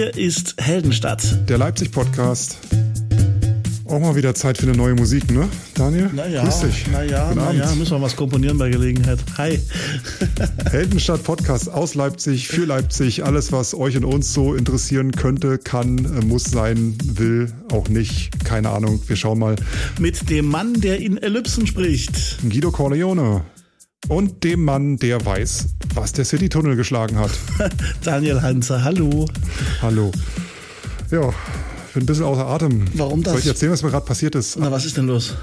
Hier ist Heldenstadt. Der Leipzig-Podcast. Auch mal wieder Zeit für eine neue Musik, ne, Daniel? Naja, Grüß dich. naja, naja, müssen wir was komponieren bei Gelegenheit. Hi. Heldenstadt Podcast aus Leipzig, für Leipzig. Alles, was euch und uns so interessieren könnte, kann, äh, muss sein, will, auch nicht. Keine Ahnung. Wir schauen mal. Mit dem Mann, der in Ellipsen spricht. Guido Corleone. Und dem Mann, der weiß, was der Citytunnel geschlagen hat. Daniel Hanze, hallo. Hallo. Ja, bin ein bisschen außer Atem. Warum das? Soll ich erzählen, was mir gerade passiert ist? Na, was ist denn los?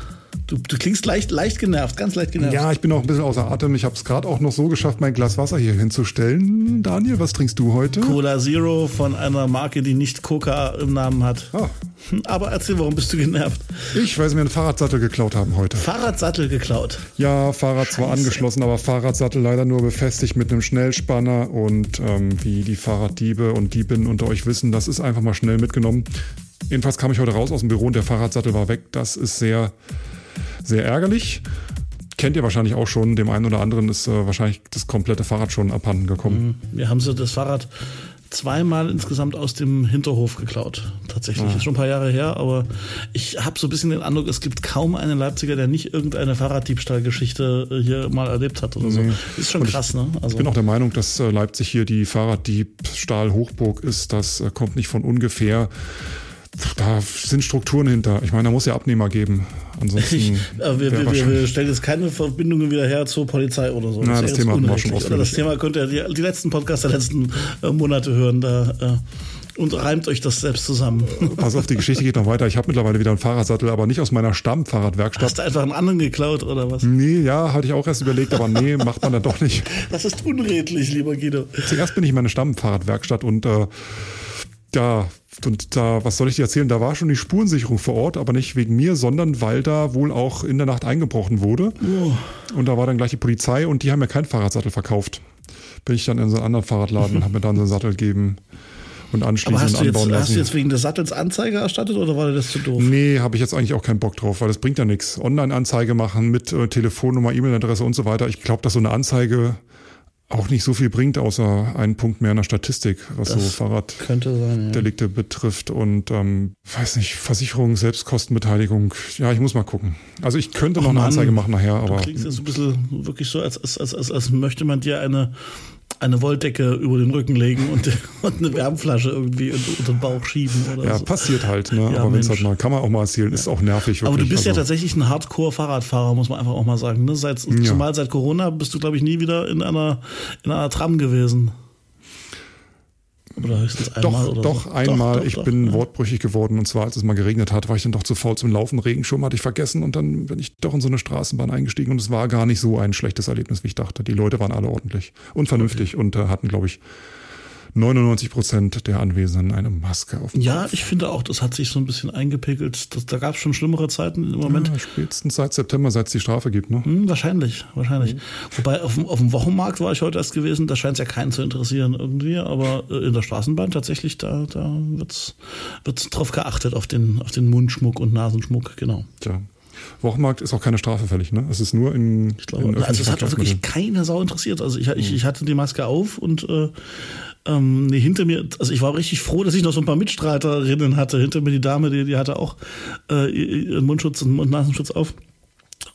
Du, du klingst leicht, leicht genervt, ganz leicht genervt. Ja, ich bin auch ein bisschen außer Atem. Ich habe es gerade auch noch so geschafft, mein Glas Wasser hier hinzustellen. Daniel, was trinkst du heute? Cola Zero von einer Marke, die nicht Coca im Namen hat. Ah, Aber erzähl, warum bist du genervt? ich, weil sie mir einen Fahrradsattel geklaut haben heute. Fahrradsattel geklaut. Ja, Fahrrad zwar Scheiße. angeschlossen, aber Fahrradsattel leider nur befestigt mit einem Schnellspanner. Und ähm, wie die Fahrraddiebe und Diebinnen unter euch wissen, das ist einfach mal schnell mitgenommen. Jedenfalls kam ich heute raus aus dem Büro und der Fahrradsattel war weg. Das ist sehr, sehr ärgerlich. Kennt ihr wahrscheinlich auch schon. Dem einen oder anderen ist äh, wahrscheinlich das komplette Fahrrad schon abhanden gekommen. Wir haben so das Fahrrad zweimal insgesamt aus dem Hinterhof geklaut. Tatsächlich. Ist schon ein paar Jahre her, aber ich habe so ein bisschen den Eindruck, es gibt kaum einen Leipziger, der nicht irgendeine Fahrraddiebstahlgeschichte äh, hier mal erlebt hat oder so. Nee. Ist schon Und ich- krass, ne? Also, Ich bin auch der Meinung, dass äh, Leipzig hier die Fahrraddiebstahl-Hochburg ist. Das äh, kommt nicht von ungefähr. Da sind Strukturen hinter. Ich meine, da muss ja Abnehmer geben. Ansonsten. ich, äh, wir, wir, wir, stellen jetzt keine Verbindungen wieder her zur Polizei oder so. Na, das jetzt Thema wir schon. Oder Das. Thema könnt ihr die, die letzten Podcasts der letzten äh, Monate hören. Da, äh, und reimt euch das selbst zusammen. Pass auf, die Geschichte geht noch weiter. Ich habe mittlerweile wieder einen Fahrradsattel, aber nicht aus meiner Stammfahrradwerkstatt. Hast du einfach einen anderen geklaut oder was? Nee, ja, hatte ich auch erst überlegt, aber nee, macht man dann doch nicht. Das ist unredlich, lieber Guido. Zuerst bin ich in meine Stammfahrradwerkstatt und äh, ja, und da, was soll ich dir erzählen? Da war schon die Spurensicherung vor Ort, aber nicht wegen mir, sondern weil da wohl auch in der Nacht eingebrochen wurde. Und da war dann gleich die Polizei und die haben mir keinen Fahrradsattel verkauft. Bin ich dann in so einen anderen Fahrradladen und habe mir dann so einen Sattel gegeben und Aber anschließend hast du, jetzt, anbauen hast lassen. du jetzt wegen des Sattels Anzeige erstattet oder war dir das zu doof? Nee, habe ich jetzt eigentlich auch keinen Bock drauf, weil das bringt ja nichts. Online-Anzeige machen mit äh, Telefonnummer, E-Mail-Adresse und so weiter. Ich glaube, dass so eine Anzeige auch nicht so viel bringt, außer einen Punkt mehr in der Statistik, was so Das Fahrraddelikte Könnte sein, ja. betrifft und ähm, weiß nicht, Versicherung, Selbstkostenbeteiligung. Ja, ich muss mal gucken. Also ich könnte noch eine Mann, Anzeige machen nachher, Du aber klingst jetzt so ein bisschen wirklich so, als, als, als, als, als möchte man dir eine, eine Wolldecke über den Rücken legen und, und eine Wärmflasche irgendwie unter, den Bauch schieben oder ja, so. passiert halt, ne? Ja, aber wenn es halt mal, kann man auch mal erzählen, ist auch nervig. Wirklich. Aber du bist ja also, tatsächlich ein Hardcore-Fahrradfahrer, muss man einfach auch mal sagen. Ne? Seit, Zumal seit Corona bist du, glaube ich, nie wieder in einer, in einer Tram gewesen. Oder höchstens einmal Doch, oder doch, so. einmal. doch, ich doch, bin ja. wortbrüchig geworden und zwar, als es mal geregnet hat, war ich dann doch zu faul zum Laufen. Regenschirm hatte ich vergessen und dann bin ich doch in so eine Straßenbahn eingestiegen und es war gar nicht so ein schlechtes Erlebnis, wie ich dachte. Die Leute waren alle ordentlich und vernünftig und äh, hatten, glaube ich, 99 Prozent der Anwesenden eine Maske auf. dem Ja, Kopf. ich finde auch, das hat sich so ein bisschen eingepegelt. Das, da gab es schon schlimmere Zeiten im Moment. Ja, spätestens seit September, seit es die Strafe gibt. Ne? Hm, wahrscheinlich, wahrscheinlich. Wobei auf dem, auf dem Wochenmarkt war ich heute erst gewesen, da scheint es ja keinen zu interessieren irgendwie, aber äh, in der Straßenbahn tatsächlich, da, da wird's wird's drauf geachtet, auf den, auf den Mundschmuck und Nasenschmuck, genau. Tja. Wochenmarkt ist auch keine Strafe fällig, ne? Es ist nur in, Ich glaube, in also es hat wirklich keine Sau interessiert. Also ich, Mhm. ich, ich hatte die Maske auf und äh, ähm, nee, hinter mir, also ich war richtig froh, dass ich noch so ein paar Mitstreiterinnen hatte. Hinter mir die Dame, die, die hatte auch äh, ihren Mundschutz und Mund-Nasenschutz auf.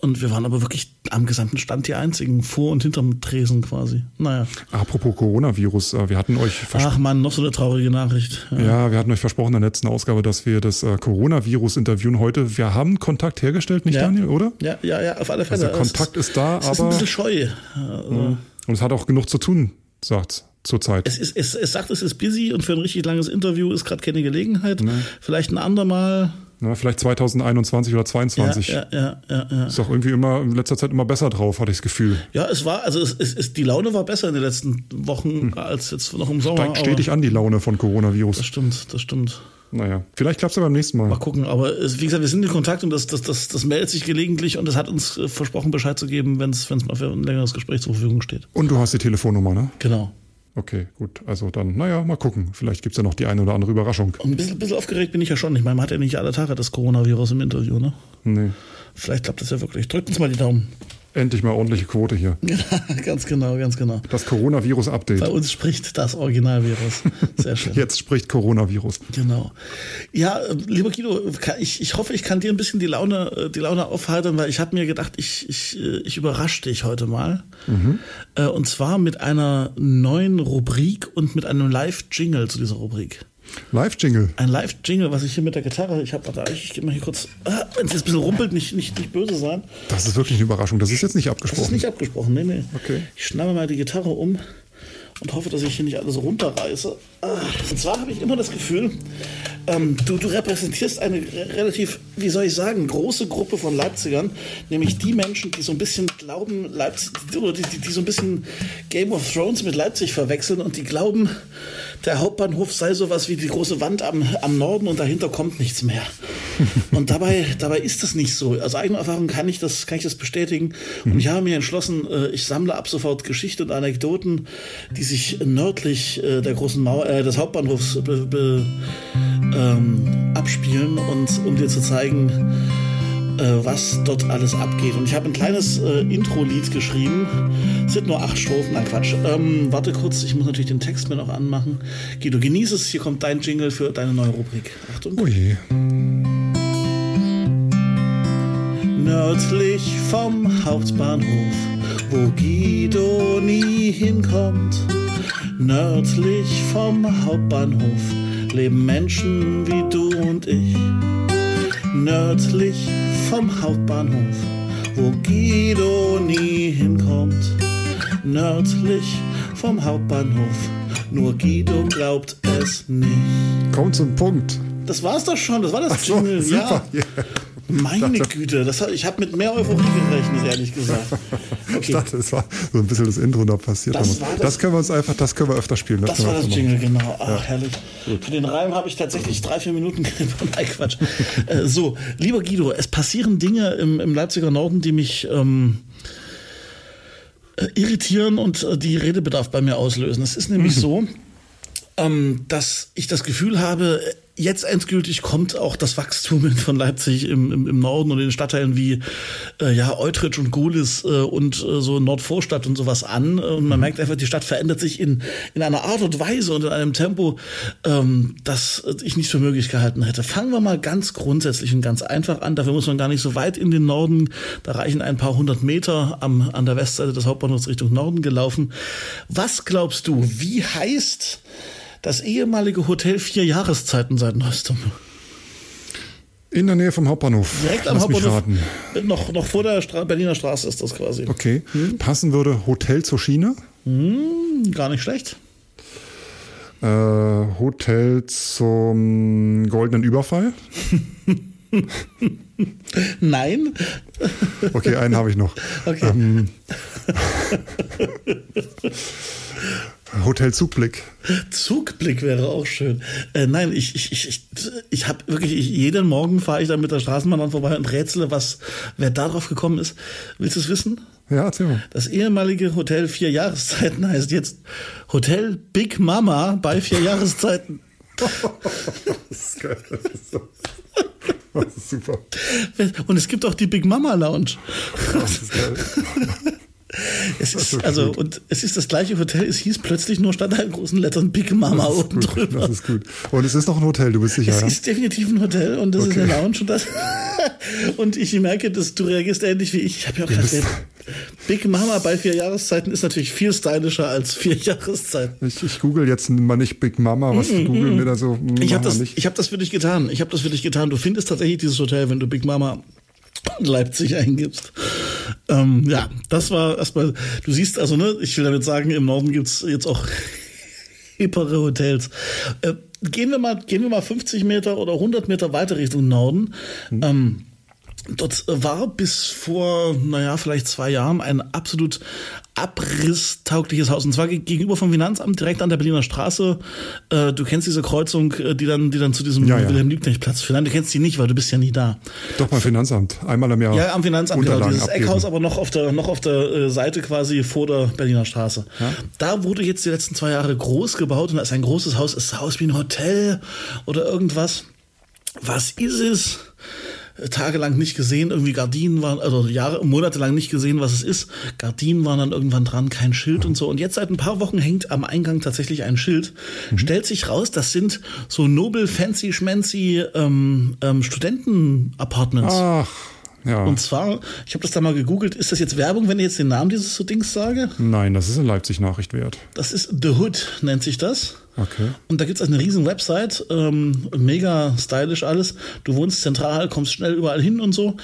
Und wir waren aber wirklich am gesamten Stand die einzigen, vor und hinterm Tresen quasi. Naja. Apropos Coronavirus, äh, wir hatten euch versprochen. Ach man, noch so eine traurige Nachricht. Ja. Ja, wir hatten euch versprochen in der letzten Ausgabe, dass wir das äh, Coronavirus interviewen heute. Wir haben Kontakt hergestellt, nicht Ja. Daniel, oder? Ja, ja, ja, auf alle Fälle. Also der Es Kontakt ist da, es ist ein aber bisschen scheu. Also, und es hat auch genug zu tun, sagt's zurzeit. Es, ist, es, es sagt, es ist busy und für ein richtig langes Interview ist gerade keine Gelegenheit. Vielleicht ein andermal. Na, vielleicht 2021 oder Ja, 22. ja, ja, ja, ja. Ist doch irgendwie immer in letzter Zeit immer besser drauf, hatte ich das Gefühl. Ja, es war, also es, es, es, die Laune war besser in den letzten Wochen als jetzt noch im Sommer. Steigt stetig an die Laune von Das Coronavirus. stimmt, das stimmt. Naja, vielleicht klappt's ja beim nächsten Mal. Mal gucken. Aber es, wie gesagt, wir sind in Kontakt und das, das, das, das meldet sich gelegentlich und es hat uns äh, versprochen, Bescheid zu geben, wenn es mal für ein längeres Gespräch zur Verfügung steht. Und du hast die Telefonnummer, ne? Genau. Okay, gut. Also dann, naja, mal gucken. Vielleicht gibt's ja noch die eine oder andere Überraschung. Und ein bisschen, bisschen aufgeregt bin ich ja schon. Ich meine, man hat ja nicht alle Tage das Coronavirus im Interview, ne? Nee. Vielleicht klappt das ja wirklich. Drückt uns mal die Daumen. Endlich mal ordentliche Quote hier. ganz genau, ganz genau. Das Coronavirus-Update. Bei uns spricht das Originalvirus. Sehr schön. Jetzt spricht Coronavirus. Genau. Ja, lieber Guido, ich, ich hoffe, ich kann dir ein bisschen die Laune, die Laune aufhalten, weil ich habe mir gedacht, ich, ich, ich überrasche dich heute mal. Mhm. Und zwar mit einer neuen Rubrik und mit einem Live-Jingle zu dieser Rubrik. Live-Jingle. Ein Live-Jingle, was ich hier mit der Gitarre, ich habe, da, ich, ich gehe mal hier kurz, ah, wenn es jetzt ein bisschen rumpelt, nicht, nicht, nicht böse sein. Das ist wirklich eine Überraschung. Das ist jetzt nicht abgesprochen. Das ist nicht abgesprochen, nee, nee. Okay. Ich schnappe mal die Gitarre um und hoffe, dass ich hier nicht alles runterreiße. Ah, und zwar habe ich immer das Gefühl, ähm, du, du repräsentierst eine relativ, wie soll ich sagen, große Gruppe von Leipzigern, nämlich die Menschen, die so ein bisschen glauben, Leipzig, oder die, die, die so ein bisschen Game of Thrones mit Leipzig verwechseln und die glauben, der Hauptbahnhof sei sowas wie die große Wand am, am Norden und dahinter kommt nichts mehr. Und dabei, dabei ist das nicht so. Aus eigener Erfahrung kann ich das, kann ich das bestätigen. Und ich habe mir entschlossen, äh, ich sammle ab sofort Geschichten und Anekdoten, die sich nördlich äh, der großen Mauer, äh, des Hauptbahnhofs be, be, ähm, abspielen und um dir zu zeigen, äh, was dort alles abgeht. Und ich habe ein kleines äh, Intro-Lied geschrieben. Es sind nur acht Strophen, nein Quatsch. Ähm, warte kurz, ich muss natürlich den Text mir noch anmachen. Guido, genieße es. Hier kommt dein Jingle für deine neue Rubrik. Achtung. Oh je. Nördlich vom Hauptbahnhof, wo Guido nie hinkommt. Nördlich vom Hauptbahnhof leben Menschen wie du und ich. Nördlich vom Hauptbahnhof, wo Guido nie hinkommt. Nördlich vom Hauptbahnhof, nur Guido glaubt es nicht. Kommt zum Punkt. Das war's doch schon, das war das so, Jingle, super. ja. Meine Güte, das, ich habe mit mehr Euphorie gerechnet, ehrlich gesagt. Okay. Ich dachte, es war so ein bisschen das Intro noch passiert. Das, das, das, können wir uns einfach, das können wir öfter spielen. Das, das war das Jingle, genau. Ach, ja. herrlich. Gut. Für den Reim habe ich tatsächlich drei, vier Minuten Nein, Quatsch. äh, so, lieber Guido, es passieren Dinge im, im Leipziger Norden, die mich ähm, äh, irritieren und äh, die Redebedarf bei mir auslösen. Es ist nämlich mhm. so, ähm, dass ich das Gefühl habe, jetzt endgültig kommt auch das Wachstum von Leipzig im, im, im Norden und in den Stadtteilen wie äh, ja, Eutrich und Gulis äh, und äh, so Nordvorstadt und sowas an. Und man mhm. merkt einfach, die Stadt verändert sich in, in einer Art und Weise und in einem Tempo, ähm, das ich nicht für möglich gehalten hätte. Fangen wir mal ganz grundsätzlich und ganz einfach an. Dafür muss man gar nicht so weit in den Norden. Da reichen ein paar hundert Meter am, an der Westseite des Hauptbahnhofs Richtung Norden gelaufen. Was glaubst du, wie heißt das ehemalige Hotel Vier Jahreszeiten seit neuestem. In der Nähe vom Hauptbahnhof. Direkt am Lass Hauptbahnhof. Noch, noch vor der Stra Berliner Straße ist das quasi. Okay. Hm? Passen würde Hotel zur Schiene? Hm, gar nicht schlecht. Äh, Hotel zum goldenen Überfall? Nein. Okay, einen habe ich noch. Okay. Ähm, Hotel Zugblick. Zugblick wäre auch schön. Äh, nein, ich, ich, ich, ich, ich habe wirklich, ich, jeden Morgen fahre ich dann mit der Straßenbahn an vorbei und rätsele, was, wer da drauf gekommen ist. Willst du es wissen? Ja, erzähl mal. Das ehemalige Hotel Vier Jahreszeiten heißt jetzt Hotel Big Mama bei Vier Jahreszeiten. das ist geil. Das ist, so, das ist super. Und es gibt auch die Big Mama Lounge. Das ist geil. Es ist, also, gut. und es ist das gleiche Hotel, es hieß plötzlich nur statt einer großen Lettern Big Mama oben gut, drüber. Das ist gut. Und es ist noch ein Hotel, du bist sicher. Es ja? ist definitiv ein Hotel und das okay. ist eine Lounge und das. und ich merke, dass du reagierst ähnlich wie ich. Ich habe ja auch gerade Big Mama bei vier Jahreszeiten ist natürlich viel stylischer als vier Jahreszeiten. Ich, ich google jetzt mal nicht Big Mama, was mm, -mm, googeln wir da so? Ich habe das, ich hab das für dich getan. Ich habe das für dich getan. Du findest tatsächlich dieses Hotel, wenn du Big Mama Leipzig eingibst. Ähm, ja, das war erstmal, du siehst also, ne, ich will damit sagen, im Norden gibt's jetzt auch hippere Hotels. Äh, gehen wir mal, gehen wir mal 50 Meter oder 100 Meter weiter Richtung Norden. Mhm. Ähm, Dort war bis vor, naja, vielleicht zwei Jahren ein absolut abrisstaugliches Haus. Und zwar gegenüber vom Finanzamt, direkt an der Berliner Straße. Äh, du kennst diese Kreuzung, äh, die dann, die dann zu diesem ja, ja. Wilhelm-Liebknecht-Platz führt. Nein, du kennst die nicht, weil du bist ja nie da. Doch beim Finanzamt, einmal im Jahr. Ja, am Finanzamt, genau. Dieses abgeben. Eckhaus, aber noch auf der, noch auf der äh, Seite quasi vor der Berliner Straße. Ja? Da wurde jetzt die letzten zwei Jahre groß gebaut und da ist ein großes Haus. Es sah aus wie ein Hotel oder irgendwas. Was ist es? Tagelang nicht gesehen, irgendwie Gardinen waren, also Jahre, monatelang nicht gesehen, was es ist. Gardinen waren dann irgendwann dran, kein Schild und so. Und jetzt seit ein paar Wochen hängt am Eingang tatsächlich ein Schild. Mhm. Stellt sich raus, das sind so Nobel, fancy, schmancy ähm, ähm, Studenten-Apartments. Ach. Ja. Und zwar, ich habe das da mal gegoogelt, ist das jetzt Werbung, wenn ich jetzt den Namen dieses Dings sage? Nein, das ist in Leipzig Nachricht wert. Das ist The Hood, nennt sich das. Okay. Und da gibt es eine riesen Website, ähm, mega stylisch alles. Du wohnst zentral, kommst schnell überall hin und so.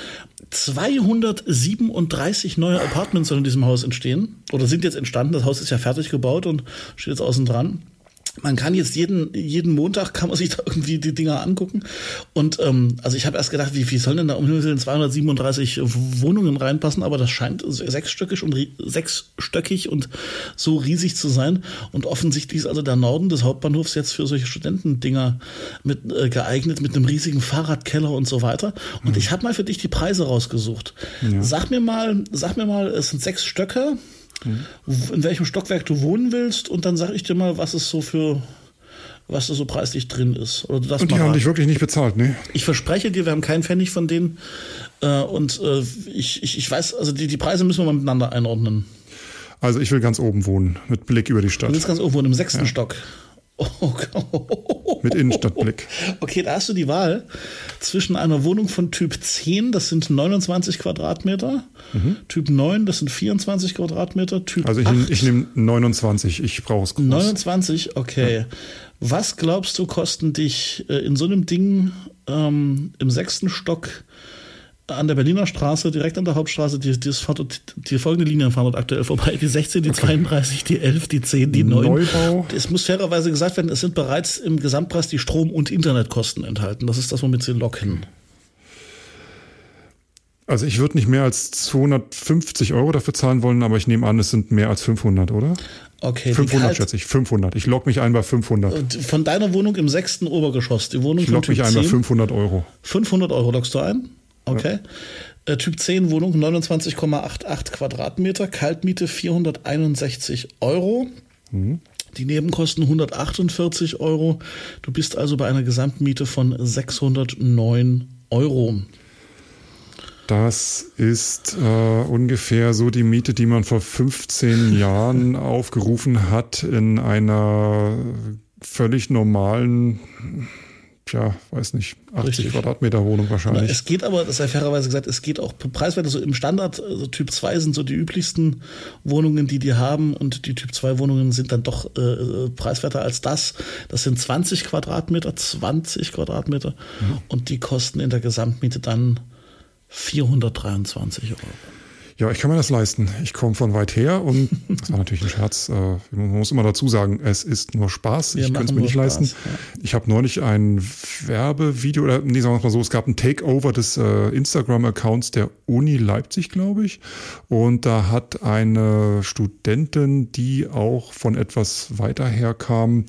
237 neue Apartments sollen in diesem Haus entstehen oder sind jetzt entstanden. Das Haus ist ja fertig gebaut und steht jetzt außen dran man kann jetzt jeden, jeden Montag kann man sich da irgendwie die Dinger angucken. Und ähm, also ich habe erst gedacht, wie viel sollen denn da um Himmels 237 Wohnungen reinpassen, aber das scheint sechsstöckig und sechsstöckig und so riesig zu sein. Und offensichtlich ist also der Norden des Hauptbahnhofs jetzt für solche Studentendinger mit äh, geeignet, mit einem riesigen Fahrradkeller und so weiter. Und mhm. ich habe mal für dich die Preise rausgesucht. Ja. Sag mir mal, sag mir mal, es sind sechs Stöcke mhm. in welchem Stockwerk du wohnen willst und dann sage ich dir mal, was es so für was da so preislich drin ist. Und die haben dich wirklich nicht bezahlt, ne? Ich verspreche dir, wir haben keinen Pfennig von denen. Äh, und äh, ich, ich, ich weiß, also die, die Preise müssen wir mal miteinander einordnen. Also ich will ganz oben wohnen, mit Blick über die Stadt. Du willst ganz oben wohnen, im sechsten ja. Stock. Oh, Mit Innenstadtblick. Okay, da hast du die Wahl zwischen einer Wohnung von Typ 10, das sind 29 Quadratmeter, mhm. Typ 9, das sind 24 Quadratmeter, Typ Also ich, 8, ich nehme 29, ich brauche es groß. 29, okay. Ja. Was glaubst du, kosten dich äh, in so einem Ding ähm, im sechsten Stock an der Berliner Straße, direkt an der Hauptstraße, die, die, fährt, die folgende Linien fahren dort aktuell vorbei. Die 16, die okay. 32, die 11, die 10, die 9. Neubau. Es muss fairerweise gesagt werden, es sind bereits im Gesamtpreis die Strom- und Internetkosten enthalten. Das ist das, womit sie locken. Also ich würde nicht mehr als 250 Euro dafür zahlen wollen, aber ich nehme an, es sind mehr als 500, oder? Okay. 500 schätze ich, 500. Ich log mich ein bei 500. Von deiner Wohnung im sechsten Obergeschoss, die Wohnung Ich log mich ein bei 500 Euro. 500 Euro loggst du ein? Okay. Ja. Äh, typ 10 Wohnung 29,88 Quadratmeter, Kaltmiete 461 Euro. Mhm. Die Nebenkosten 148 Euro. Du bist also bei einer Gesamtmiete von 609 Euro. Das ist äh, ungefähr so die Miete, die man vor 15 Jahren aufgerufen hat in einer völlig normalen ja, weiß nicht, 80 Richtig. Quadratmeter Wohnung wahrscheinlich. Na, es geht aber, das sei fairerweise gesagt, es geht auch preiswert. So im Standard, also Typ 2 sind so die üblichsten Wohnungen, die die haben und die Typ 2 Wohnungen sind dann doch äh, äh, preiswerter als das. Das sind 20 Quadratmeter, 20 Quadratmeter mhm. und die kosten in der Gesamtmiete dann 423 Euro. Ja, ich kann mir das leisten. Ich komme von weit her und das war natürlich ein Scherz. Äh, man muss immer dazu sagen, es ist nur Spaß. Wir ich könnte es mir nicht Spaß, leisten. Ja. Ich habe neulich ein Werbevideo, oder nee, sagen wir mal so, es gab ein Takeover des äh, Instagram-Accounts der Uni Leipzig, glaube ich. Und da hat eine Studentin, die auch von etwas weiter herkam,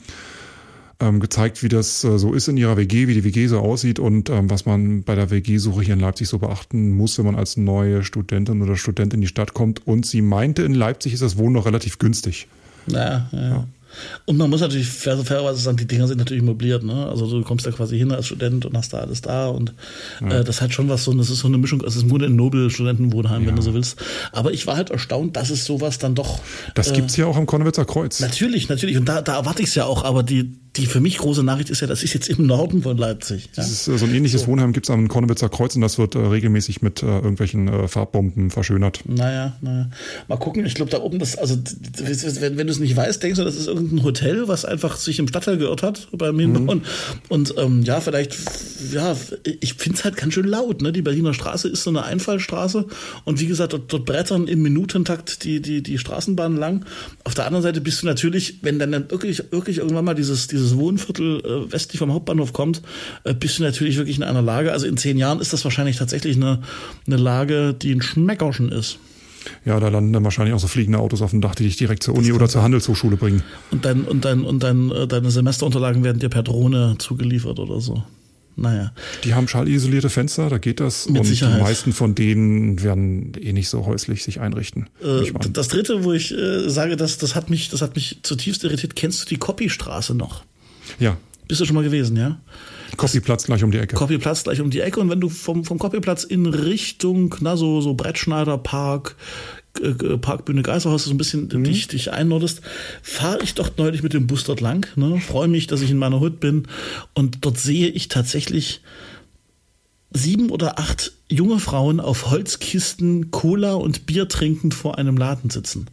ähm, gezeigt, wie das äh, so ist in ihrer WG, wie die WG so aussieht und ähm, was man bei der WG-Suche hier in Leipzig so beachten muss, wenn man als neue Studentin oder Student in die Stadt kommt. Und sie meinte, in Leipzig ist das Wohnen noch relativ günstig. Ja, ja. ja. Und man muss natürlich fair, fairerweise sagen, die Dinger sind natürlich möbliert, ne? Also du kommst da quasi hin als Student und hast da alles da und ja. äh, das hat schon was so, das ist so eine Mischung, es ist nur ein Nobel-Studentenwohnheim, ja. wenn du so willst. Aber ich war halt erstaunt, dass es sowas dann doch. Das äh, gibt's ja auch am Konnewitzer Kreuz. Natürlich, natürlich. Und da, da erwarte ich es ja auch, aber die, die für mich große Nachricht ist ja, das ist jetzt im Norden von Leipzig. Ja? Ist, äh, so ein ähnliches so. Wohnheim gibt es am Konnewitzer Kreuz und das wird äh, regelmäßig mit äh, irgendwelchen äh, Farbbomben verschönert. Naja, naja. Mal gucken, ich glaube da oben, das, also wenn, wenn du es nicht weißt, denkst du, das ist irgendein Hotel, was einfach sich im Stadtteil geirrt hat beim Hinbauen. Mhm. Und ähm, ja, vielleicht, ja, ich finde es halt ganz schön laut. Ne? Die Berliner Straße ist so eine Einfallstraße und wie gesagt, dort, dort brettern im Minutentakt die, die, die Straßenbahnen lang. Auf der anderen Seite bist du natürlich, wenn dann, dann wirklich, wirklich irgendwann mal dieses, dieses dieses Wohnviertel äh, westlich vom Hauptbahnhof kommt, äh, bist du natürlich wirklich in einer Lage, also in zehn Jahren ist das wahrscheinlich tatsächlich eine, eine Lage, die ein Schmeckerschen ist. Ja, da landen dann wahrscheinlich auch so fliegende Autos auf dem Dach, die dich direkt zur Uni oder zur Handelshochschule bringen. Und, dein, und, dein, und dein, äh, deine Semesterunterlagen werden dir per Drohne zugeliefert oder so. Naja. Die haben schallisolierte Fenster, da geht das. Mit und Sicherheit. die meisten von denen werden eh nicht so häuslich sich einrichten. Äh, das dritte, wo ich äh, sage, das, das, hat mich, das hat mich zutiefst irritiert, kennst du die Copystraße noch? Ja, Bist du schon mal gewesen, ja? Copyplatz gleich um die Ecke. Copyplatz gleich um die Ecke und wenn du vom, vom Copyplatz in Richtung, na, so, so Brettschneider Park, äh, Parkbühne Geisterhaus so ein bisschen mhm. dich, dich einnordest, fahre ich doch neulich mit dem Bus dort lang. Ne? Freue mich, dass ich in meiner Hut bin und dort sehe ich tatsächlich sieben oder acht junge Frauen auf Holzkisten Cola und Bier trinkend vor einem Laden sitzen.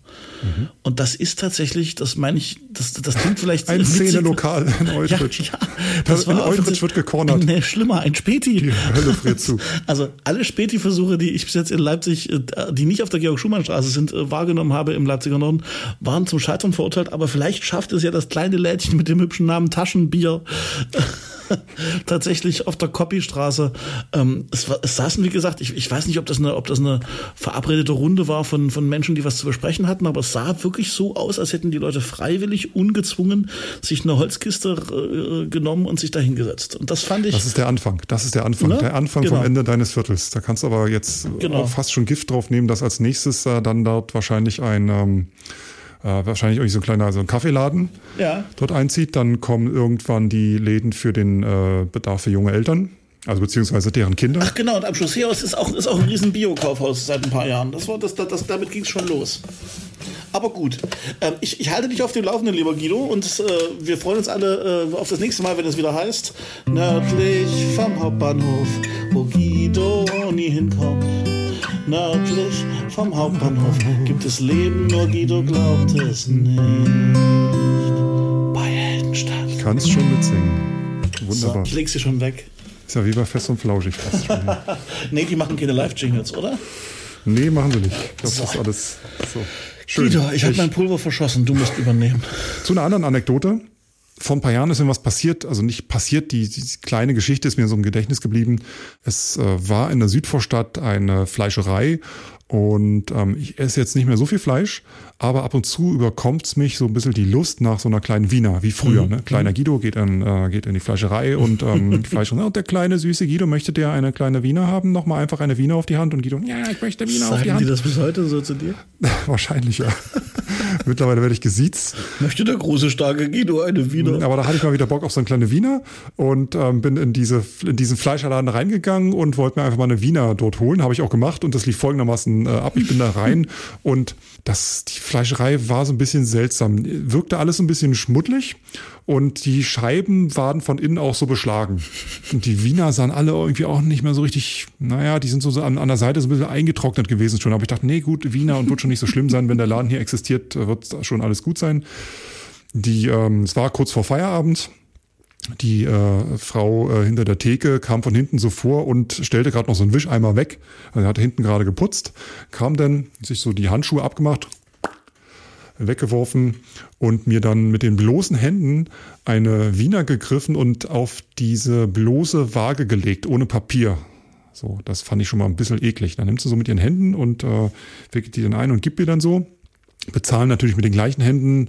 Mhm. Und das ist tatsächlich, das meine ich, das, das klingt vielleicht ein Szene-Lokal in Eutrich. Ja, ja, das, das war in Eutrich wird gekornert. Nee, schlimmer, ein Späti. Die Hölle friert zu. Also alle Späti-Versuche, die ich bis jetzt in Leipzig, äh, die nicht auf der Georg-Schumann-Straße sind, äh, wahrgenommen habe im Leipziger Norden, waren zum Scheitern verurteilt. Aber vielleicht schafft es ja das kleine Lädchen mit dem hübschen Namen Taschenbier tatsächlich auf der Copystraße. Ähm, es, war, es saßen, wie gesagt, ich, ich weiß nicht, ob das, eine, ob das eine verabredete Runde war von, von Menschen, die was zu besprechen hatten, aber es sah wirklich so aus, als hätten die Leute freiwillig, ungezwungen sich eine Holzkiste äh, genommen und sich da hingesetzt. Und das fand ich. Das ist der Anfang. Das ist der Anfang. Ne? Der Anfang genau. vom Ende deines Viertels. Da kannst du aber jetzt genau. auch fast schon Gift drauf nehmen, dass als nächstes äh, dann dort wahrscheinlich ein ähm, äh, wahrscheinlich irgendwie so ein kleiner so ein Kaffeeladen ja. dort einzieht. Dann kommen irgendwann die Läden für den äh, Bedarf für junge Eltern. Also beziehungsweise deren Kinder. Ach genau, und am Chausseehaus ist auch, ist auch ein riesen Bio-Kaufhaus seit ein paar Jahren. Das war, das, das, das damit ging es schon los. Aber gut, ähm, ich, ich halte dich auf dem Laufenden, lieber Guido, und äh, wir freuen uns alle äh, auf das nächste Mal, wenn es wieder heißt, nördlich vom Hauptbahnhof, wo Guido nie hinkommt. Nördlich vom Hauptbahnhof gibt es Leben, nur Guido glaubt es nicht. Bei Heldenstadt. Ich kann es schon mitsingen. Wunderbar. So, ich leg sie schon weg. Ist ja wie bei Fest und Flauschig fast schon. nee, die machen keine Live-Jingles, oder? Nee, machen sie nicht. Ich glaube, so. das ist alles so. Schön. Guido, ich habe mein Pulver verschossen, du musst übernehmen. Zu einer anderen Anekdote vor ein paar Jahren ist mir was passiert, also nicht passiert, die, die kleine Geschichte ist mir so im Gedächtnis geblieben. Es äh, war in der Südvorstadt eine Fleischerei und ähm, ich esse jetzt nicht mehr so viel Fleisch, aber ab und zu überkommt's mich so ein bisschen die Lust nach so einer kleinen Wiener, wie früher. Mhm. Ne? Kleiner mhm. Guido geht in, äh, geht in die Fleischerei und ähm, die Fleischerei, und der kleine süße Guido, möchte der eine kleine Wiener haben? Nochmal einfach eine Wiener auf die Hand und Guido, ja, ich möchte Wiener Sagen auf die Hand. Sagen die das bis heute so zu dir? Wahrscheinlich, ja. Mittlerweile werde ich gesiezt. Möchte der große, starke Guido eine Wiener? Aber da hatte ich mal wieder Bock auf so eine kleine Wiener und ähm, bin in, diese, in diesen Fleischerladen reingegangen und wollte mir einfach mal eine Wiener dort holen. Habe ich auch gemacht und das lief folgendermaßen äh, ab. Ich bin da rein und das, die Fleischerei war so ein bisschen seltsam. Wirkte alles so ein bisschen schmuddelig und die Scheiben waren von innen auch so beschlagen. Und die Wiener sahen alle irgendwie auch nicht mehr so richtig, naja, die sind so an, an der Seite so ein bisschen eingetrocknet gewesen schon. Aber ich dachte, nee, gut, Wiener und wird schon nicht so schlimm sein, wenn der Laden hier existiert, wird schon alles gut sein. Die, ähm, es war kurz vor Feierabend die äh, Frau äh, hinter der Theke kam von hinten so vor und stellte gerade noch so einen Wischeimer weg. Also er hatte hinten gerade geputzt, kam dann, sich so die Handschuhe abgemacht, weggeworfen und mir dann mit den bloßen Händen eine Wiener gegriffen und auf diese bloße Waage gelegt, ohne Papier. So, das fand ich schon mal ein bisschen eklig. Dann nimmt sie so mit ihren Händen und äh, wickelt die dann ein und gibt mir dann so. Bezahlen natürlich mit den gleichen Händen,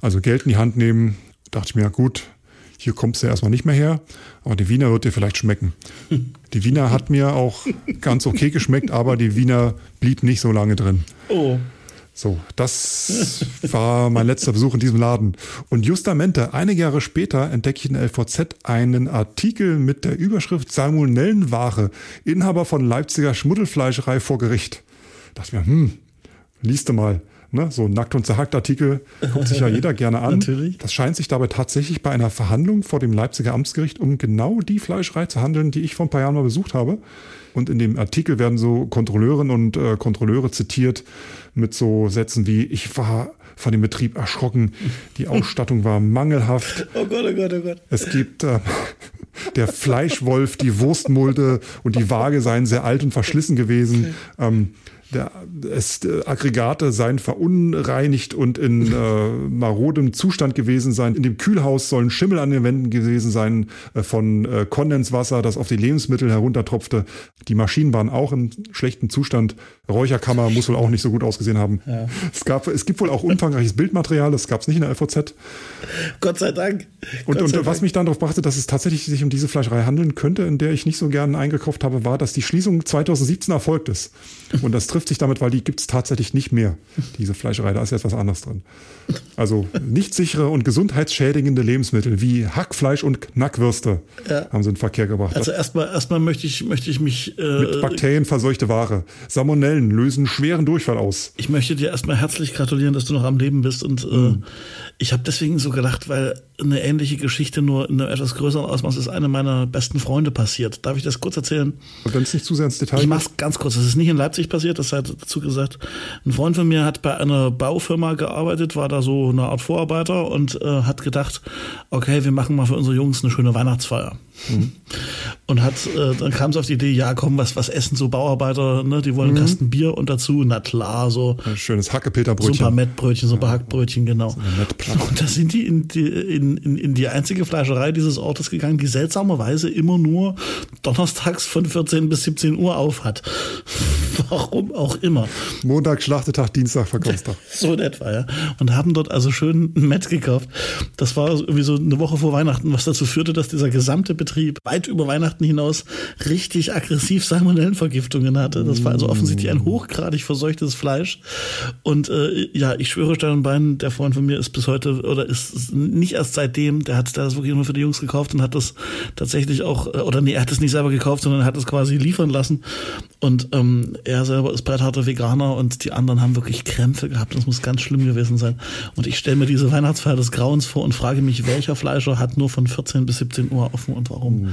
also Geld in die Hand nehmen. Dachte ich mir, ja gut, hier kommst du erstmal nicht mehr her, aber die Wiener wird dir vielleicht schmecken. Die Wiener hat mir auch ganz okay geschmeckt, aber die Wiener blieb nicht so lange drin. Oh. So, das war mein letzter Besuch in diesem Laden. Und justamente einige Jahre später entdecke ich in der LVZ einen Artikel mit der Überschrift Salmonellenware, Inhaber von Leipziger Schmuddelfleischerei vor Gericht. Da dachte ich mir, hm, liest du mal. Ne, so nackt und zerhackt Artikel guckt sich ja jeder gerne an. Natürlich. Das scheint sich dabei tatsächlich bei einer Verhandlung vor dem Leipziger Amtsgericht um genau die Fleischerei zu handeln, die ich vor ein paar Jahren mal besucht habe. Und in dem Artikel werden so Kontrolleurinnen und äh, Kontrolleure zitiert mit so Sätzen wie, ich war von dem Betrieb erschrocken, die Ausstattung war mangelhaft. Oh Gott, oh Gott, oh Gott. Es gibt äh, der Fleischwolf, die Wurstmulde und die Waage seien sehr alt und verschlissen gewesen. Ähm, der, es, äh, Aggregate seien verunreinigt und in äh, marodem Zustand gewesen sein. In dem Kühlhaus sollen Schimmel an den Wänden gewesen sein äh, von äh, Kondenswasser, das auf die Lebensmittel heruntertropfte. Die Maschinen waren auch im schlechten Zustand. Räucherkammer muss wohl auch nicht so gut ausgesehen haben. Ja. Es, gab, es gibt wohl auch umfangreiches Bildmaterial, das gab es nicht in der LVZ. Gott sei Dank. Und, Gott und sei was Dank. mich dann darauf brachte, dass es tatsächlich sich um diese Fleischerei handeln könnte, in der ich nicht so gern eingekauft habe, war, dass die Schließung 2017 erfolgt ist. Und das trifft sich damit, weil die gibt es tatsächlich nicht mehr, diese Fleischerei. Da ist jetzt was anderes drin. Also nicht sichere und gesundheitsschädigende Lebensmittel wie Hackfleisch und Knackwürste ja. haben sie in Verkehr gebracht. Also erstmal erstmal möchte ich, möchte ich mich. Äh, Mit Bakterien verseuchte Ware. Salmonellen lösen schweren Durchfall aus. Ich möchte dir erstmal herzlich gratulieren, dass du noch am Leben bist. Und äh, mhm. ich habe deswegen so gedacht, weil eine ähnliche Geschichte nur in einem etwas größeren Ausmaß ist eine meiner besten Freunde passiert. Darf ich das kurz erzählen? Und wenn es nicht zu sehr ins Detail Ich mach's ganz kurz. Das ist nicht in Leipzig passiert, das sei dazu gesagt. Ein Freund von mir hat bei einer Baufirma gearbeitet, war da so eine Art Vorarbeiter und äh, hat gedacht, okay, wir machen mal für unsere Jungs eine schöne Weihnachtsfeier. Mhm. Und hat, äh, dann kam es auf die Idee, ja komm, was, was essen so Bauarbeiter, ne? Die wollen mhm. einen Kasten Bier und dazu, na klar, so. Ein schönes Hackepeterbrötchen. So ein paar Mettbrötchen, so ein paar Hackbrötchen, genau. So und da sind die in die, in, in, in die einzige Fleischerei dieses Ortes gegangen, die seltsamerweise immer nur donnerstags von 14 bis 17 Uhr auf hat. Warum auch immer. Montag Schlachtetag, Dienstag Verkaufstag. so in etwa, ja. Und haben dort also schön ein Met gekauft. Das war irgendwie so eine Woche vor Weihnachten, was dazu führte, dass dieser gesamte Betrieb weit über Weihnachten hinaus richtig aggressiv Salmonellenvergiftungen hatte. Das war also offensichtlich ein hochgradig verseuchtes Fleisch. Und äh, ja, ich schwöre Stein und Bein, der Freund von mir ist bis heute oder ist nicht erst seitdem, der hat das wirklich nur für die Jungs gekauft und hat das tatsächlich auch, äh, oder nee, er hat es nicht selber gekauft, sondern er hat es quasi liefern lassen. Und ähm, er selber ist breitharter Veganer und die anderen haben wirklich Krämpfe gehabt. Das muss ganz schlimm gewesen sein. Und ich stelle mir diese Weihnachtsfeier des Grauens vor und frage mich, welcher Fleischer hat nur von 14 bis 17 Uhr offen und warum. Mhm.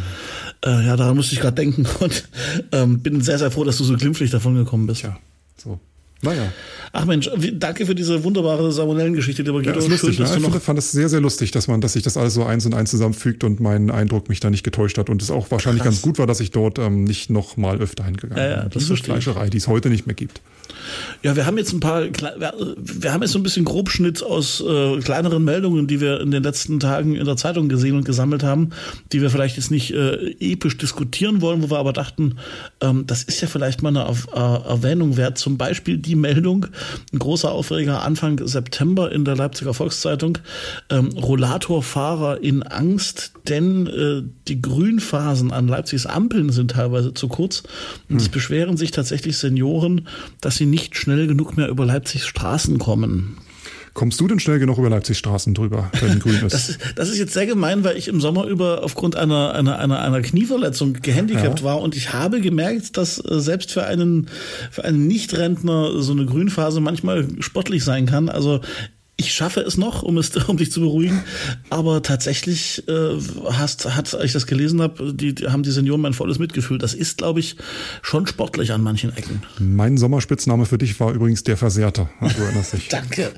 Äh, ja, daran musste ich gerade denken und ähm, bin sehr, sehr froh, dass du so glimpflich davon gekommen bist. Ja, so. Naja. Ach Mensch, danke für diese wunderbare Salmonellengeschichte, lieber Guido. Ja, ist lustig, Schön, ne? Ich fand es sehr, sehr lustig, dass man, dass sich das alles so eins und eins zusammenfügt und mein Eindruck mich da nicht getäuscht hat und es auch wahrscheinlich Krass. ganz gut war, dass ich dort ähm, nicht noch mal öfter hingegangen ja, ja, bin. Diese Fleischerei, die es heute nicht mehr gibt. Ja, wir haben jetzt ein paar, wir haben jetzt so ein bisschen Grobschnitt aus äh, kleineren Meldungen, die wir in den letzten Tagen in der Zeitung gesehen und gesammelt haben, die wir vielleicht jetzt nicht äh, episch diskutieren wollen, wo wir aber dachten, ähm, das ist ja vielleicht mal eine äh, Erwähnung wert. Zum Beispiel die Meldung, ein großer Aufreger Anfang September in der Leipziger Volkszeitung, ähm, Rollatorfahrer in Angst, denn äh, die Grünphasen an Leipzigs Ampeln sind teilweise zu kurz und hm. es beschweren sich tatsächlich Senioren, dass sie nicht schnell genug mehr über Leipzigs Straßen kommen. Kommst du denn schnell genug über Leipzigs Straßen drüber, wenn grün ist? das, das, ist jetzt sehr gemein, weil ich im Sommer über aufgrund einer, einer, einer, einer Knieverletzung gehandicapt ja. war und ich habe gemerkt, dass äh, selbst für einen, für einen Nicht-Rentner so eine Grünphase manchmal sportlich sein kann. Also ich schaffe es noch, um es, um dich zu beruhigen. Aber tatsächlich äh, hast, hat, als ich das gelesen habe, die, die haben die Senioren mein volles Mitgefühl. Das ist, glaube ich, schon sportlich an manchen Ecken. Mein Sommerspitzname für dich war übrigens der Versehrter. Du erinnerst dich. Danke.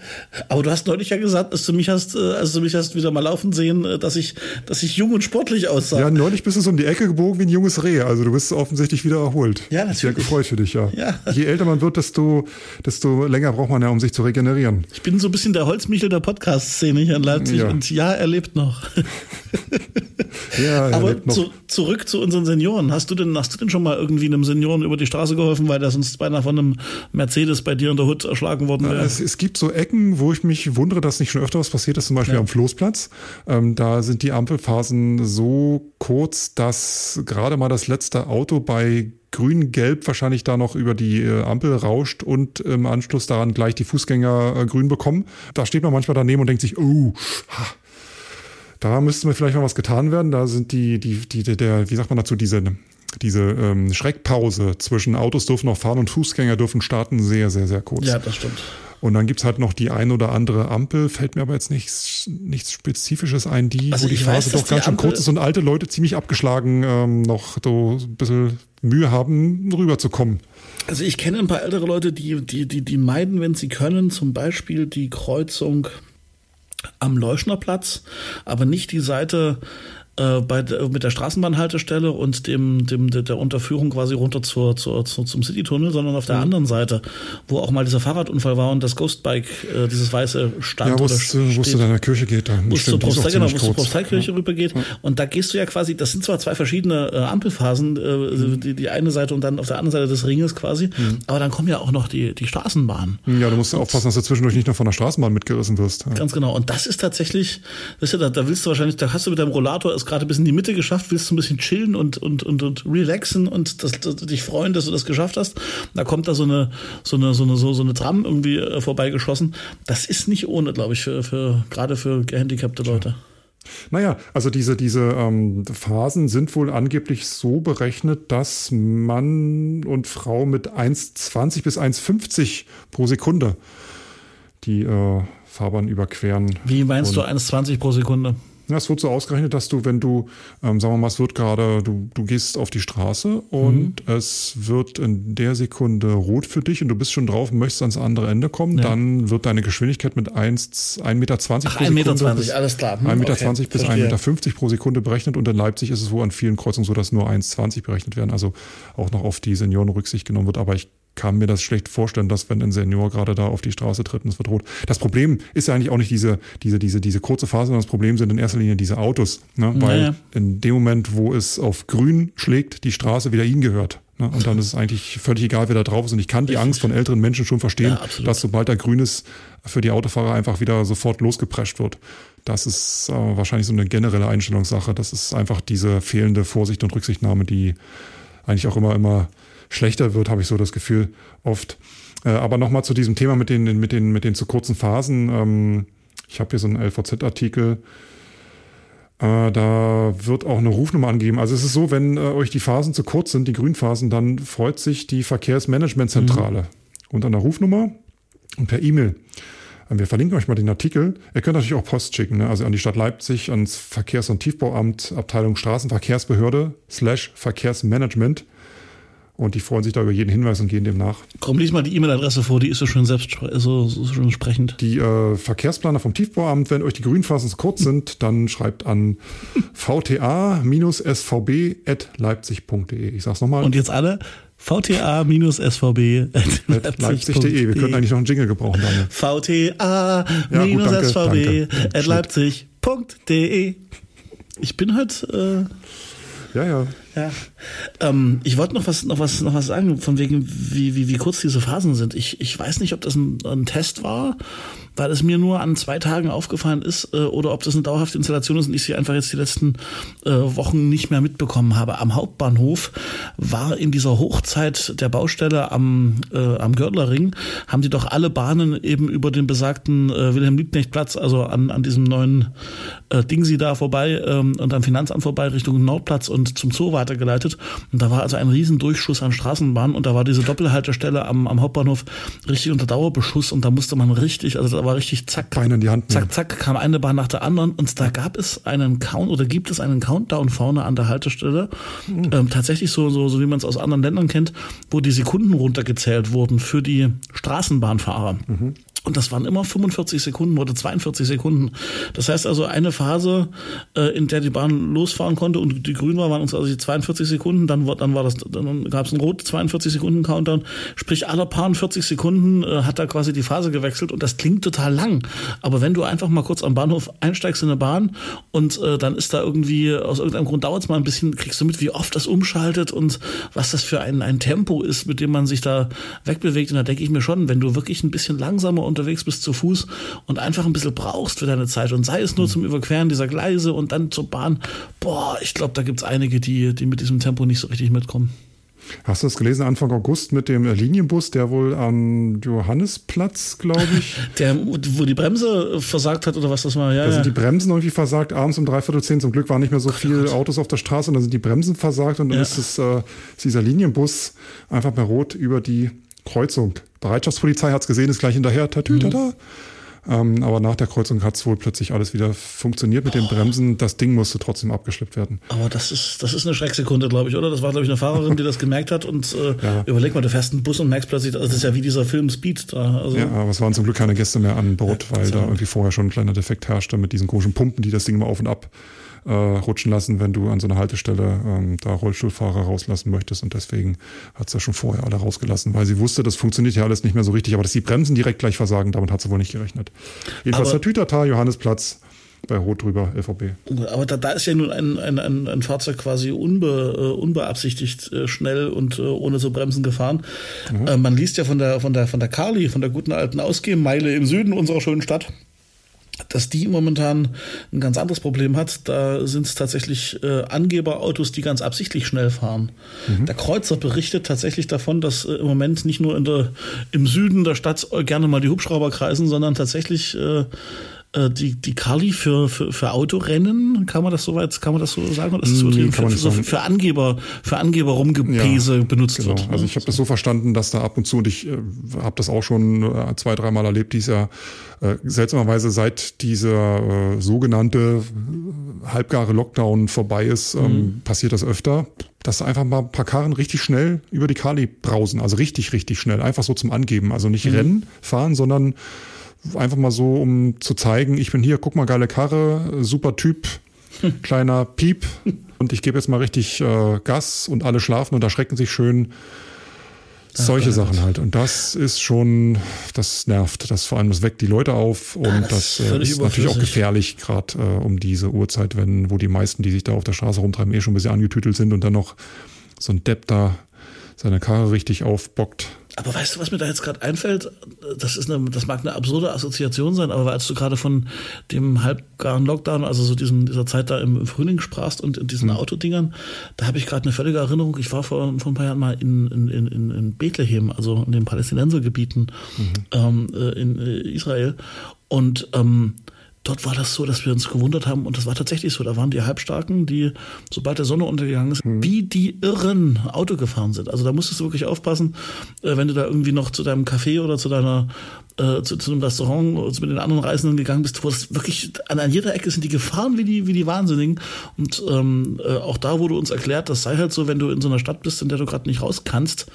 Aber du hast neulich ja gesagt, dass du mich hast, äh, als du mich hast wieder mal laufen sehen, äh, dass ich, dass ich jung und sportlich aussah. Ja, neulich bist du so um die Ecke gebogen wie ein junges Reh. Also du bist offensichtlich wieder erholt. Ja, natürlich. Sehr gefreut für dich, ja. ja. Je älter man wird, desto, desto länger braucht man ja, um sich zu regenerieren. Ich bin so ein bisschen der Holzmichel der Podcast-Szene hier in Leipzig ja. und ja, er lebt noch. ja, er Aber lebt noch. Zu, zurück zu unseren Senioren. Hast du denn, hast du denn schon mal irgendwie einem Senioren über die Straße geholfen, weil der sonst beinahe von einem Mercedes bei dir in der Hut erschlagen worden wäre? Es, es, gibt so Ecken, wo ich mich wundere, dass nicht schon öfter was passiert ist, zum Beispiel ja. am Floßplatz. Ähm, da sind die Ampelphasen so kurz, dass gerade mal das letzte Auto bei grün-gelb wahrscheinlich da noch über die äh, Ampel rauscht und im Anschluss daran gleich die Fußgänger äh, grün bekommen. Da steht man manchmal daneben und denkt sich, oh, ha, da müsste mir vielleicht mal was getan werden. Da sind die, die, die, der, wie sagt man dazu, diese, diese ähm, Schreckpause zwischen Autos dürfen noch fahren und Fußgänger dürfen starten sehr, sehr, sehr kurz. Ja, das stimmt. Und dann gibt's halt noch die ein oder andere Ampel, fällt mir aber jetzt nichts, nichts Spezifisches ein, die, also wo die Phase doch ganz schön kurz ist und alte Leute ziemlich abgeschlagen ähm, noch so ein bisschen Mühe haben, rüberzukommen. Also ich kenne ein paar ältere Leute, die, die, die, die meiden, wenn sie können, zum Beispiel die Kreuzung am Leuschnerplatz, aber nicht die Seite äh, bei, mit der Straßenbahnhaltestelle und dem, dem der Unterführung quasi runter zur, zur, zur zum Citytunnel, sondern auf der mhm. anderen Seite, wo auch mal dieser Fahrradunfall war und das Ghostbike, äh, dieses weiße stand. Ja, wo es zu deiner Kirche geht, dann. Wo es zur Prostei, genau, zur Prosteikirche rübergeht. Ja. Und da gehst du ja quasi, das sind zwar zwei verschiedene äh, Ampelphasen, äh, mhm. die, die eine Seite und dann auf der anderen Seite des Ringes quasi, mhm. aber dann kommen ja auch noch die, die Straßenbahnen. Ja, du musst und, aufpassen, dass du zwischendurch nicht noch von der Straßenbahn mitgerissen wirst. Ja. Ganz genau. Und das ist tatsächlich, weißt du, da, da willst du wahrscheinlich, da hast du mit deinem Rollator es gerade bis in die Mitte geschafft, willst du ein bisschen chillen und, und, und, und relaxen und das, das, dich freuen, dass du das geschafft hast. Da kommt da so eine, so eine, so eine, so, so eine Tram irgendwie äh, vorbeigeschossen. Das ist nicht ohne, glaube ich, für, für, gerade für gehandicapte Leute. Naja, also diese, diese ähm, Phasen sind wohl angeblich so berechnet, dass Mann und Frau mit 1,20 bis 1,50 pro Sekunde die äh, Fahrbahn überqueren. Wie meinst du 1,20 pro Sekunde? Es wird so ausgerechnet, dass du, wenn du, ähm, sagen wir mal, es wird gerade, du, du gehst auf die Straße und mhm. es wird in der Sekunde rot für dich und du bist schon drauf und möchtest ans andere Ende kommen, ja. dann wird deine Geschwindigkeit mit 1,20 1,20 Meter Ach, pro 1 Meter 20, alles klar. Hm, 1,20 Meter okay, bis 1,50 Meter pro Sekunde berechnet und in Leipzig ist es wohl an vielen Kreuzungen so, dass nur 1,20 berechnet werden, also auch noch auf die Senioren Rücksicht genommen wird. Aber ich kann mir das schlecht vorstellen, dass wenn ein Senior gerade da auf die Straße tritt und es wird rot. Das Problem ist ja eigentlich auch nicht diese, diese, diese, diese kurze Phase, sondern das Problem sind in erster Linie diese Autos. Ne? Weil naja. in dem Moment, wo es auf grün schlägt, die Straße wieder ihnen gehört. Ne? Und dann ist es eigentlich völlig egal, wer da drauf ist. Und ich kann die Angst von älteren Menschen schon verstehen, ja, dass sobald da grün ist, für die Autofahrer einfach wieder sofort losgeprescht wird. Das ist äh, wahrscheinlich so eine generelle Einstellungssache. Das ist einfach diese fehlende Vorsicht und Rücksichtnahme, die eigentlich auch immer, immer schlechter wird, habe ich so das Gefühl oft. Äh, aber nochmal zu diesem Thema mit den, mit den, mit den zu kurzen Phasen. Ähm, ich habe hier so einen LVZ-Artikel. Äh, da wird auch eine Rufnummer angegeben. Also es ist so, wenn äh, euch die Phasen zu kurz sind, die Grünphasen, dann freut sich die Verkehrsmanagementzentrale mhm. unter einer Rufnummer und per E-Mail. Wir verlinken euch mal den Artikel. Ihr könnt natürlich auch Post schicken, ne? also an die Stadt Leipzig, ans Verkehrs- und Tiefbauamt, Abteilung Straßenverkehrsbehörde, slash Verkehrsmanagement. Und die freuen sich da über jeden Hinweis und gehen dem nach. Komm, lies mal die E-Mail-Adresse vor, die ist so schön selbst so, so schön sprechend. Die äh, Verkehrsplaner vom Tiefbauamt, wenn euch die Grünphasen kurz sind, dann schreibt an vta-svb.leipzig.de. Ich sag's nochmal. Und jetzt alle vta-svb.leipzig.de. Wir könnten eigentlich noch einen Jingle gebrauchen damit. vta-svb.leipzig.de. Ich bin halt. Äh ja, ja. Ja. Ähm, ich wollte noch was, noch was, noch was sagen, von wegen, wie, wie, wie kurz diese Phasen sind. Ich, ich weiß nicht, ob das ein, ein Test war weil es mir nur an zwei Tagen aufgefallen ist äh, oder ob das eine dauerhafte Installation ist und ich sie einfach jetzt die letzten äh, Wochen nicht mehr mitbekommen habe. Am Hauptbahnhof war in dieser Hochzeit der Baustelle am, äh, am Gördlerring, haben die doch alle Bahnen eben über den besagten äh, Wilhelm-Liebknecht-Platz, also an, an diesem neuen äh, Dingsi da vorbei ähm, und am Finanzamt vorbei Richtung Nordplatz und zum Zoo weitergeleitet. Und da war also ein riesen Durchschuss an Straßenbahnen und da war diese Doppelhaltestelle am, am Hauptbahnhof richtig unter Dauerbeschuss und da musste man richtig, also da war richtig zack, Beine in die Hand zack, zack, kam eine Bahn nach der anderen und da gab es einen Count oder gibt es einen Countdown vorne an der Haltestelle. Mhm. Ähm, tatsächlich so, so, so wie man es aus anderen Ländern kennt, wo die Sekunden runtergezählt wurden für die Straßenbahnfahrer. Mhm. Und das waren immer 45 Sekunden oder 42 Sekunden. Das heißt also eine Phase, äh, in der die Bahn losfahren konnte und die grün war, waren uns also die 42 Sekunden. Dann, dann war das, dann gab es einen rot 42 Sekunden Countdown. Sprich alle paar 40 Sekunden äh, hat da quasi die Phase gewechselt und das klingt total lang. Aber wenn du einfach mal kurz am Bahnhof einsteigst in eine Bahn und äh, dann ist da irgendwie aus irgendeinem Grund dauert es mal ein bisschen, kriegst du mit, wie oft das umschaltet und was das für ein, ein Tempo ist, mit dem man sich da wegbewegt. Und da denke ich mir schon, wenn du wirklich ein bisschen langsamer unterwegs bist zu Fuß und einfach ein bisschen brauchst für deine Zeit und sei es nur zum Überqueren dieser Gleise und dann zur Bahn, boah, ich glaube, da gibt es einige, die, die mit diesem Tempo nicht so richtig mitkommen. Hast du das gelesen Anfang August mit dem Linienbus, der wohl am Johannesplatz, glaube ich. der, wo die Bremse versagt hat oder was das war, ja. Da sind die Bremsen irgendwie versagt, abends um dreiviertel zehn. Zum Glück waren nicht mehr so viele Autos auf der Straße und da sind die Bremsen versagt und dann ja. ist, es, äh, ist dieser Linienbus einfach bei Rot über die Kreuzung. Bereitschaftspolizei hat es gesehen, ist gleich hinterher, tatütata. Mhm. Ähm, aber nach der Kreuzung hat es wohl plötzlich alles wieder funktioniert mit den Bremsen. Das Ding musste trotzdem abgeschleppt werden. Aber das ist, das ist eine Schrecksekunde, glaube ich, oder? Das war, glaube ich, eine Fahrerin, die das gemerkt hat. Und äh, ja. überleg mal, du fährst einen Bus und merkst plötzlich, also das ist ja wie dieser Film Speed da. Also, ja, aber es waren zum Glück keine Gäste mehr an Bord, ja, weil da irgendwie vorher schon ein kleiner Defekt herrschte mit diesen komischen Pumpen, die das Ding immer auf und ab äh, rutschen lassen, wenn du an so einer Haltestelle ähm, da Rollstuhlfahrer rauslassen möchtest. Und deswegen hat sie ja schon vorher alle rausgelassen, weil sie wusste, das funktioniert ja alles nicht mehr so richtig. Aber dass die Bremsen direkt gleich versagen, damit hat sie wohl nicht gerechnet. Jedenfalls der Tütata, Johannesplatz bei Rot drüber, LVB. Aber da, da ist ja nun ein, ein, ein, ein Fahrzeug quasi unbe, äh, unbeabsichtigt äh, schnell und äh, ohne zu bremsen gefahren. Mhm. Äh, man liest ja von der, von der, von der Carly, von der guten alten Ausgehmeile im Süden unserer schönen Stadt dass die momentan ein ganz anderes Problem hat. Da sind es tatsächlich äh, Angeberautos, die ganz absichtlich schnell fahren. Mhm. Der Kreuzer berichtet tatsächlich davon, dass äh, im Moment nicht nur in der, im Süden der Stadt gerne mal die Hubschrauber kreisen, sondern tatsächlich äh, äh, die, die Kali für, für, für Autorennen, kann man das so weit, kann man das so sagen? Oder ist das nee, für, für, für, Angeber, für Angeber Rumgepäse ja, benutzt genau. wird. Ne? Also ich habe das so verstanden, dass da ab und zu, und ich äh, habe das auch schon äh, zwei, dreimal erlebt, dieses Jahr, äh, seltsamerweise seit dieser äh, sogenannte äh, halbgare Lockdown vorbei ist, ähm, mhm. passiert das öfter, dass einfach mal ein paar Karren richtig schnell über die Kali brausen. Also richtig, richtig schnell. Einfach so zum Angeben. Also nicht mhm. Rennen fahren, sondern einfach mal so, um zu zeigen, ich bin hier, guck mal, geile Karre, super Typ, kleiner Piep und ich gebe jetzt mal richtig äh, Gas und alle schlafen und erschrecken sich schön. Solche Sachen halt. Und das ist schon, das nervt. Das vor allem, das weckt die Leute auf und ja, das, das äh, ist natürlich auch gefährlich, gerade äh, um diese Uhrzeit, wenn, wo die meisten, die sich da auf der Straße rumtreiben, eh schon ein bisschen angetütelt sind und dann noch so ein Depp da seine Karre richtig aufbockt. Aber weißt du, was mir da jetzt gerade einfällt? Das ist eine, das mag eine absurde Assoziation sein, aber als du gerade von dem halbgaren Lockdown, also so diesem, dieser Zeit da im Frühling sprachst und in diesen mhm. Autodingern, da habe ich gerade eine völlige Erinnerung. Ich war vor, vor ein paar Jahren mal in, in, in, in Bethlehem, also in den Palästinensergebieten mhm. ähm, äh, in äh, Israel. Und ähm, dort war das so, dass wir uns gewundert haben, und das war tatsächlich so, da waren die Halbstarken, die, sobald der Sonne untergegangen ist, mhm. wie die Irren Auto gefahren sind. Also da musstest du wirklich aufpassen, äh, wenn du da irgendwie noch zu deinem Café oder zu deiner äh, zu, zu einem Restaurant oder mit den anderen Reisenden gegangen bist, wo es wirklich an, an jeder Ecke sind die gefahren wie die, wie die Wahnsinnigen. Und ähm, äh, auch da wurde uns erklärt, das sei halt so, wenn du in so einer Stadt bist, in der du gerade nicht raus kannst,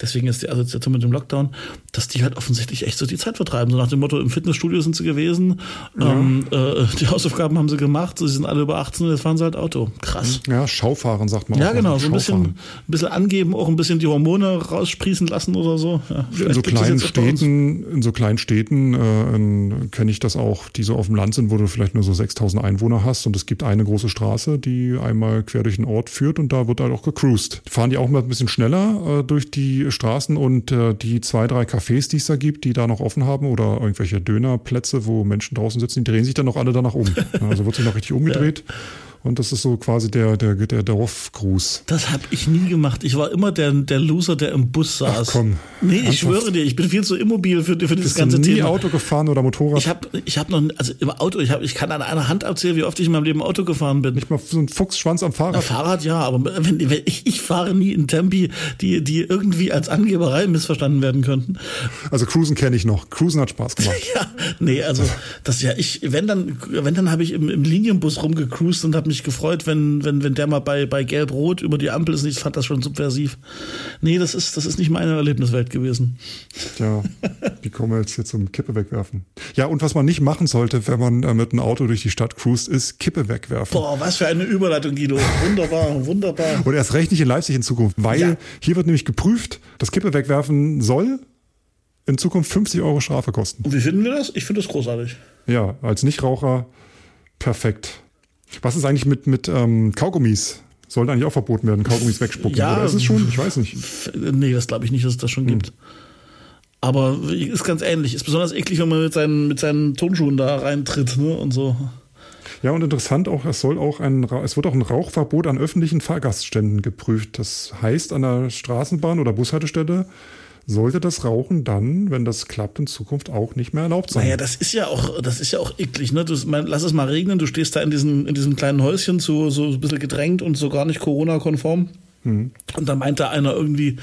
deswegen ist die Assoziation mit dem Lockdown, dass die halt offensichtlich echt so die Zeit vertreiben. So nach dem Motto, im Fitnessstudio sind sie gewesen, ja. ähm, äh, die Hausaufgaben haben sie gemacht, sie sind alle über 18, jetzt fahren sie halt Auto. Krass. Ja, Schaufahren sagt man. Ja, genau, so ein bisschen, ein bisschen angeben, auch ein bisschen die Hormone raussprießen lassen oder so. Ja, in so kleinen Städten, in so kleinen kleinen Städten äh, kenne ich das auch, die so auf dem Land sind, wo du vielleicht nur so 6000 Einwohner hast und es gibt eine große Straße, die einmal quer durch den Ort führt und da wird halt auch gecruised. Fahren die auch mal ein bisschen schneller äh, durch die Straßen und äh, die zwei, drei Cafés, die es da gibt, die da noch offen haben oder irgendwelche Dönerplätze, wo Menschen draußen sitzen, die drehen sich dann noch alle danach um. Also wird sich noch richtig umgedreht. Ja. Und das ist so quasi der, der, der Dorfgruß. Das habe ich nie gemacht. Ich war immer der, der Loser, der im Bus saß. Ach komm. Nee, ich schwöre dir, ich bin viel zu immobil für, für dieses ganze du nie Thema. Auto gefahren oder Motorrad? Ich habe ich hab noch, also im Auto, ich, hab, ich kann an einer Hand erzählen, wie oft ich in meinem Leben Auto gefahren bin. Nicht mal so ein Fuchsschwanz am Fahrrad? Na, Fahrrad ja, aber wenn, wenn ich, ich fahre nie in Tempi, die, die irgendwie als Angeberei missverstanden werden könnten. Also Cruisen kenne ich noch. Cruisen hat Spaß gemacht. ja, nee, also das ja, ich, wenn dann, wenn dann habe ich im, im Linienbus rumgecruised und habe mich gefreut, wenn wenn, wenn, der mal bei, bei Gelb-Rot über die Ampel ist. Ich fand das schon subversiv. Nee, das ist, das ist nicht meine Erlebniswelt gewesen. Tja, wie kommen wir jetzt hier zum Kippe wegwerfen? Ja, und was man nicht machen sollte, wenn man äh, mit einem Auto durch die Stadt cruist, ist Kippe wegwerfen. Boah, was für eine Überleitung, Guido. Wunderbar, wunderbar. Und erst recht nicht in Leipzig in Zukunft, weil ja. hier wird nämlich geprüft, das Kippe wegwerfen soll in Zukunft 50 Euro Strafe kosten. Und wie finden wir das? Ich finde das großartig. Ja, als Nichtraucher perfekt. Was ist eigentlich mit, mit ähm, Kaugummis? Sollte eigentlich auch verboten werden, Kaugummis wegspucken. Ja, Oder ist es schon? Ich weiß nicht. Nee, das glaube ich nicht, dass es das schon hm. gibt. Aber ist ganz ähnlich. Ist besonders eklig, wenn man mit seinen, mit seinen Turnschuhen da reintritt ne? und so. Ja, und interessant auch, es soll auch ein, es wird auch ein Rauchverbot an öffentlichen Fahrgastständen geprüft. Das heißt, an der Straßenbahn oder Bushaltestelle sollte das Rauchen dann, wenn das klappt, in Zukunft auch nicht mehr erlaubt sein. Naja, das ist ja auch, das ist ja auch eklig, ne? Du, mein, lass es mal regnen, du stehst da in diesem, in diesem kleinen Häuschen so, so ein bisschen gedrängt und so gar nicht Corona-konform. Mhm. Und da meinte einer irgendwie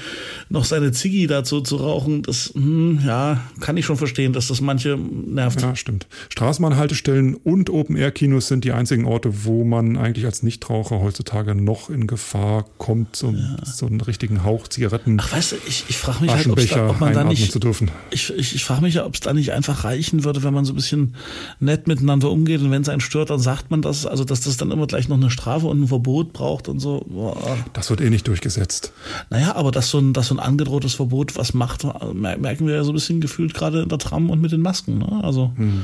noch seine Ziggy dazu zu rauchen. Das, hm, ja, kann ich schon verstehen, dass das manche nervt. Ja, stimmt. Straßenbahnhaltestellen und Open-Air-Kinos sind die einzigen Orte, wo man eigentlich als Nichtraucher heutzutage noch in Gefahr kommt, so, ja. so einen richtigen Hauch Zigaretten. Ach, weißt du, ich, ich frage mich halt, da, ob man da nicht, zu dürfen. Ich, ich, ich frage mich ja, ob es da nicht einfach reichen würde, wenn man so ein bisschen nett miteinander umgeht und wenn es einen stört, dann sagt man das, also dass das dann immer gleich noch eine Strafe und ein Verbot braucht und so. Boah. Das wird eh nicht durchgesetzt. Naja, aber dass so ein, dass so ein angedrohtes Verbot was macht, merken wir ja so ein bisschen gefühlt gerade in der Tram und mit den Masken. Ne? Also, hm.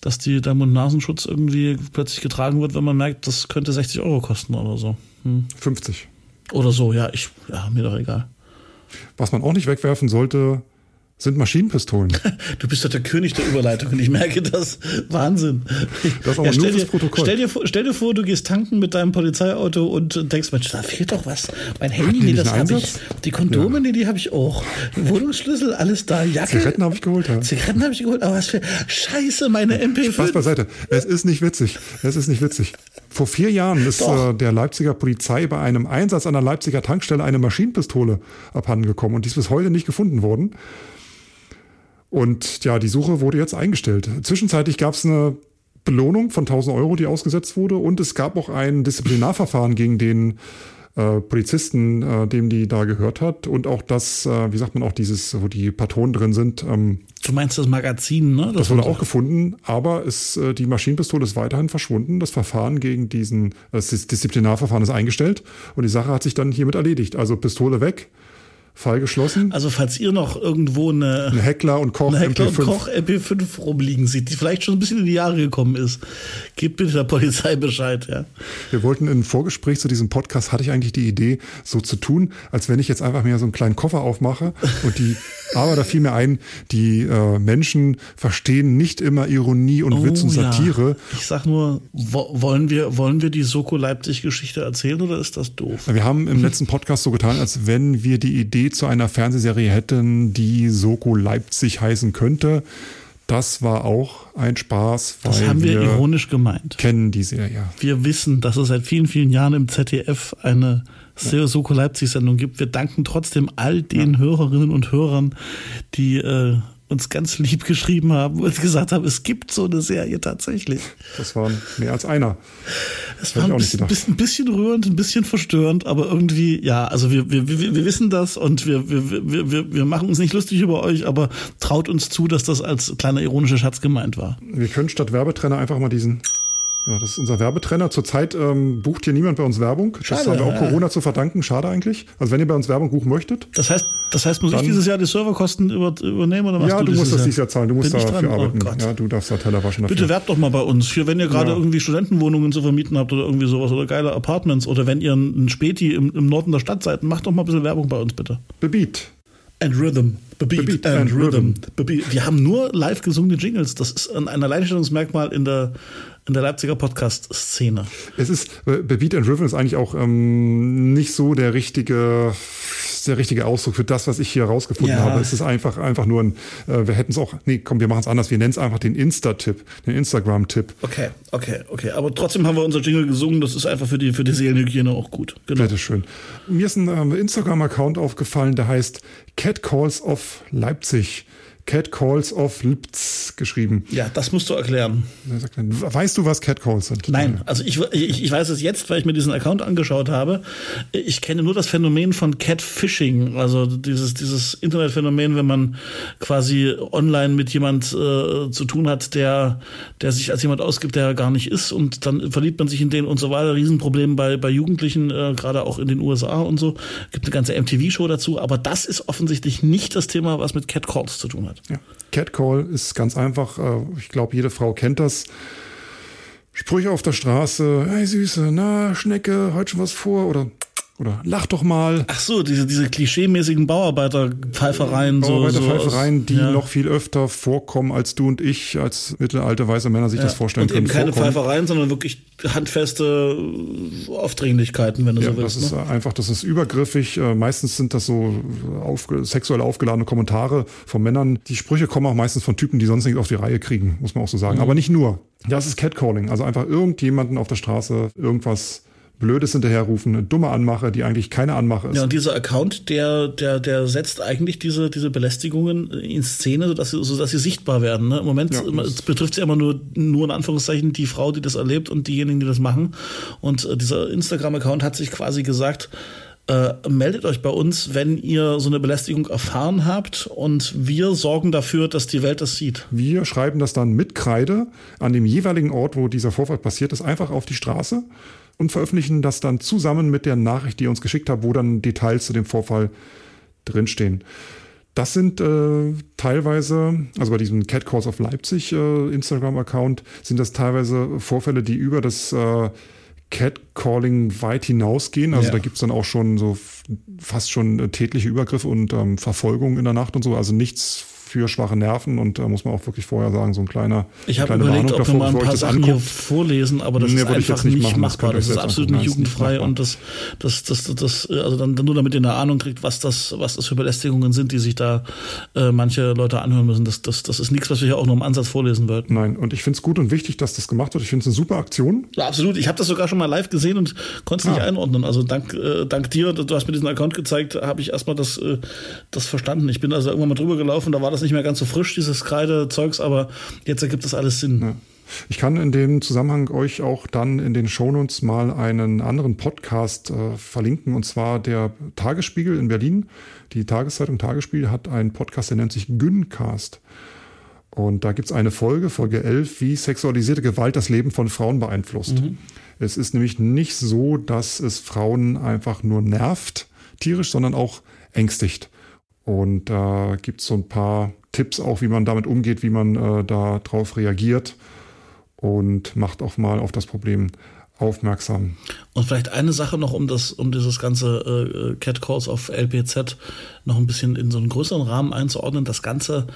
dass die, der Mund-Nasenschutz irgendwie plötzlich getragen wird, wenn man merkt, das könnte 60 Euro kosten oder so. Hm. 50. Oder so, ja, ich, ja, mir doch egal. Was man auch nicht wegwerfen sollte, sind Maschinenpistolen. Du bist doch der König der Überleitung und ich merke das. Wahnsinn. Das ist auch ja, stell, dir, Protokoll. Stell, dir, stell dir vor, du gehst tanken mit deinem Polizeiauto und denkst, Mensch, da fehlt doch was. Mein Handy, nee, das habe ich. Die Kondome, ja. nee, die habe ich auch. Wohnungsschlüssel, alles da. Jacke. Zigaretten habe ich geholt. Ja. Zigaretten habe ich geholt, aber was für Scheiße, meine MP5. Spaß beiseite. Es ist nicht witzig. Es ist nicht witzig. Vor vier Jahren ist äh, der Leipziger Polizei bei einem Einsatz an der Leipziger Tankstelle eine Maschinenpistole abhandengekommen und die ist bis heute nicht gefunden worden. Und ja, die Suche wurde jetzt eingestellt. Zwischenzeitlich gab es eine Belohnung von 1000 Euro, die ausgesetzt wurde. Und es gab auch ein Disziplinarverfahren gegen den äh, Polizisten, äh, dem die da gehört hat. Und auch das, äh, wie sagt man auch, dieses, wo die Patronen drin sind. Ähm, du meinst das Magazin, ne? Das, das wurde auch gefunden, aber es, äh, die Maschinenpistole ist weiterhin verschwunden. Das Verfahren gegen diesen, das Disziplinarverfahren ist eingestellt und die Sache hat sich dann hiermit erledigt. Also Pistole weg, Fall geschlossen. Also falls ihr noch irgendwo eine, eine Heckler und Koch, Heckler MP5. Und Koch MP5 rumliegen sieht, die vielleicht schon ein bisschen in die Jahre gekommen ist, gebt bitte der Polizei Bescheid. Ja. Wir wollten im Vorgespräch zu diesem Podcast, hatte ich eigentlich die Idee, so zu tun, als wenn ich jetzt einfach mir so einen kleinen Koffer aufmache und die, aber da fiel mir ein, die äh, Menschen verstehen nicht immer Ironie und oh, Witz und Satire. Ja. Ich sag nur, wo, wollen wir, wollen wir die Soko Leipzig Geschichte erzählen oder ist das doof? Wir haben im letzten Podcast so getan, als wenn wir die Idee zu einer Fernsehserie hätten, die Soko Leipzig heißen könnte. Das war auch ein Spaß. das haben wir, wir, ironisch gemeint. Kennen die Serie. Wir wissen, dass es seit vielen, vielen Jahren im ZDF eine ja. Soko Leipzig Sendung gibt. Wir danken trotzdem all den ja. Hörerinnen und Hörern, die äh, uns ganz lieb geschrieben haben und gesagt haben, es gibt so eine Serie tatsächlich. Das waren mehr als einer. Es war ein bisschen, ein bisschen, rührend, ein bisschen verstörend, aber irgendwie, ja, also wir, wir, wir, wir wissen das und wir, wir, wir, wir machen uns nicht lustig über euch, aber traut uns zu, dass das als kleiner ironischer Schatz gemeint war. Wir können statt Werbetrenner einfach mal diesen ja, das ist unser Werbetrenner. Zurzeit ähm, bucht hier niemand bei uns Werbung. Schade, das haben wir auch Corona zu verdanken. Schade eigentlich. Also wenn ihr bei uns Werbung buchen möchtet. Das heißt, das heißt, muss ich dieses Jahr die Serverkosten über, übernehmen oder was? Ja, du, du musst das dieses Jahr zahlen. Du musst dafür oh arbeiten. Oh ja, du darfst da Teller waschen. Dafür. Bitte werbt doch mal bei uns. Für wenn ihr gerade ja. irgendwie Studentenwohnungen zu vermieten habt oder irgendwie sowas oder geile Apartments oder wenn ihr ein Späti im, im Norden der Stadt seid, macht doch mal ein bisschen Werbung bei uns bitte. Bebiet. And Rhythm. Beat, Beat and, and Rhythm. Rhythm. Wir haben nur live gesungene Jingles. Das ist ein Alleinstellungsmerkmal in der, in der Leipziger Podcast-Szene. Es ist, äh, Beat and Rhythm ist eigentlich auch ähm, nicht so der richtige der richtige Ausdruck für das, was ich hier rausgefunden ja. habe. Es ist einfach, einfach nur ein, äh, wir hätten es auch, nee, komm, wir machen es anders. Wir nennen es einfach den Insta-Tipp, den Instagram-Tipp. Okay, okay, okay. Aber trotzdem haben wir unser Jingle gesungen. Das ist einfach für die, für die Seelenhygiene auch gut. Genau. Bitteschön. Mir ist ein ähm, Instagram-Account aufgefallen, der heißt Cat Calls of Leipzig. Cat Calls of Lipz geschrieben. Ja, das musst du erklären. Weißt du, was Cat Calls sind? Nein, also ich, ich, ich weiß es jetzt, weil ich mir diesen Account angeschaut habe. Ich kenne nur das Phänomen von Catfishing, also dieses, dieses Internetphänomen, wenn man quasi online mit jemand äh, zu tun hat, der, der sich als jemand ausgibt, der gar nicht ist und dann verliebt man sich in den und so weiter. Riesenproblem bei, bei Jugendlichen, äh, gerade auch in den USA und so. Gibt eine ganze MTV-Show dazu, aber das ist offensichtlich nicht das Thema, was mit Cat Calls zu tun hat. Ja. Catcall ist ganz einfach. Äh, ich glaube, jede Frau kennt das. Sprüche auf der Straße, hey Süße, na, Schnecke, heute schon was vor? Oder oder lach doch mal. Ach so, diese, diese klischeemäßigen Bauarbeiterpfeifereien. Bauarbeiterpfeifereien, so, die ja. noch viel öfter vorkommen, als du und ich als mittelalte weiße Männer sich ja. das vorstellen und können. Und eben keine vorkommen. Pfeifereien, sondern wirklich handfeste Aufdringlichkeiten, wenn du ja, so willst. Das ist ne? einfach, das ist übergriffig. Äh, meistens sind das so auf, sexuell aufgeladene Kommentare von Männern. Die Sprüche kommen auch meistens von Typen, die sonst nichts auf die Reihe kriegen, muss man auch so sagen. Mhm. Aber nicht nur. Das ist Catcalling. Also einfach irgendjemanden auf der Straße irgendwas Blödes hinterherrufen, eine dumme Anmache, die eigentlich keine Anmache ist. Ja, und dieser Account, der, der, der setzt eigentlich diese, diese Belästigungen in Szene, sodass sie, sodass sie sichtbar werden. Ne? Im Moment ja, betrifft es ja immer nur, nur in Anführungszeichen die Frau, die das erlebt und diejenigen, die das machen. Und äh, dieser Instagram-Account hat sich quasi gesagt, äh, meldet euch bei uns, wenn ihr so eine Belästigung erfahren habt und wir sorgen dafür, dass die Welt das sieht. Wir schreiben das dann mit Kreide an dem jeweiligen Ort, wo dieser Vorfall passiert ist, einfach auf die Straße und veröffentlichen das dann zusammen mit der Nachricht, die ihr uns geschickt habt, wo dann Details zu dem Vorfall drinstehen. Das sind äh, teilweise, also bei diesem Cat Calls of Leipzig äh, Instagram-Account, sind das teilweise Vorfälle, die über das äh, Catcalling weit hinausgehen. Also ja. da gibt's dann auch schon so fast schon äh, tätliche Übergriffe und ähm, Verfolgung in der Nacht und so. Also nichts für schwache Nerven und da muss man auch wirklich vorher sagen, so ein kleiner Ich habe überlegt, Warnung ob wir mal ein paar das Sachen hier vorlesen, aber das Nee, ist einfach jetzt nicht nicht machen. Das machbar. ihr Das ist absolut nicht Das nicht jugendfrei machbar. und das, das, das, das, das, also dann nur damit ihr eine Ahnung kriegt, was das, was das für Belästigungen sind, die sich da äh, manche Leute anhören müssen. Das, das, das ist nichts, was wir hier auch nur im Ansatz vorlesen wollten. Nein, und ich finde es gut und wichtig, dass das gemacht wird. Ich finde es eine super Aktion. Ja, absolut. Ich habe das sogar schon mal live gesehen und konnte es nicht Ah. einordnen. Also dank, äh, dank dir, du hast mir diesen Account gezeigt, habe ich erstmal das, äh, das verstanden. Ich bin also irgendwann mal drüber gelaufen, da war das nicht mehr ganz so frisch, dieses Kreide-Zeugs, aber jetzt ergibt das alles Sinn. Ich kann in dem Zusammenhang euch auch dann in den Shownotes mal einen anderen Podcast äh, verlinken, und zwar der Tagesspiegel in Berlin. Die Tageszeitung Tagesspiegel hat einen Podcast, der nennt sich Güncast. Und da gibt es eine Folge, Folge 11, wie sexualisierte Gewalt das Leben von Frauen beeinflusst. Es ist nämlich nicht so, dass es Frauen einfach nur nervt, tierisch, sondern auch ängstigt. Und da gibt es so ein paar Tipps auch, wie man damit umgeht, wie man äh, darauf reagiert und macht auch mal auf das Problem aufmerksam. Und vielleicht eine Sache noch, um das, um dieses ganze äh, Catcalls auf LPZ noch ein bisschen in so einen größeren Rahmen einzuordnen. Das Ganze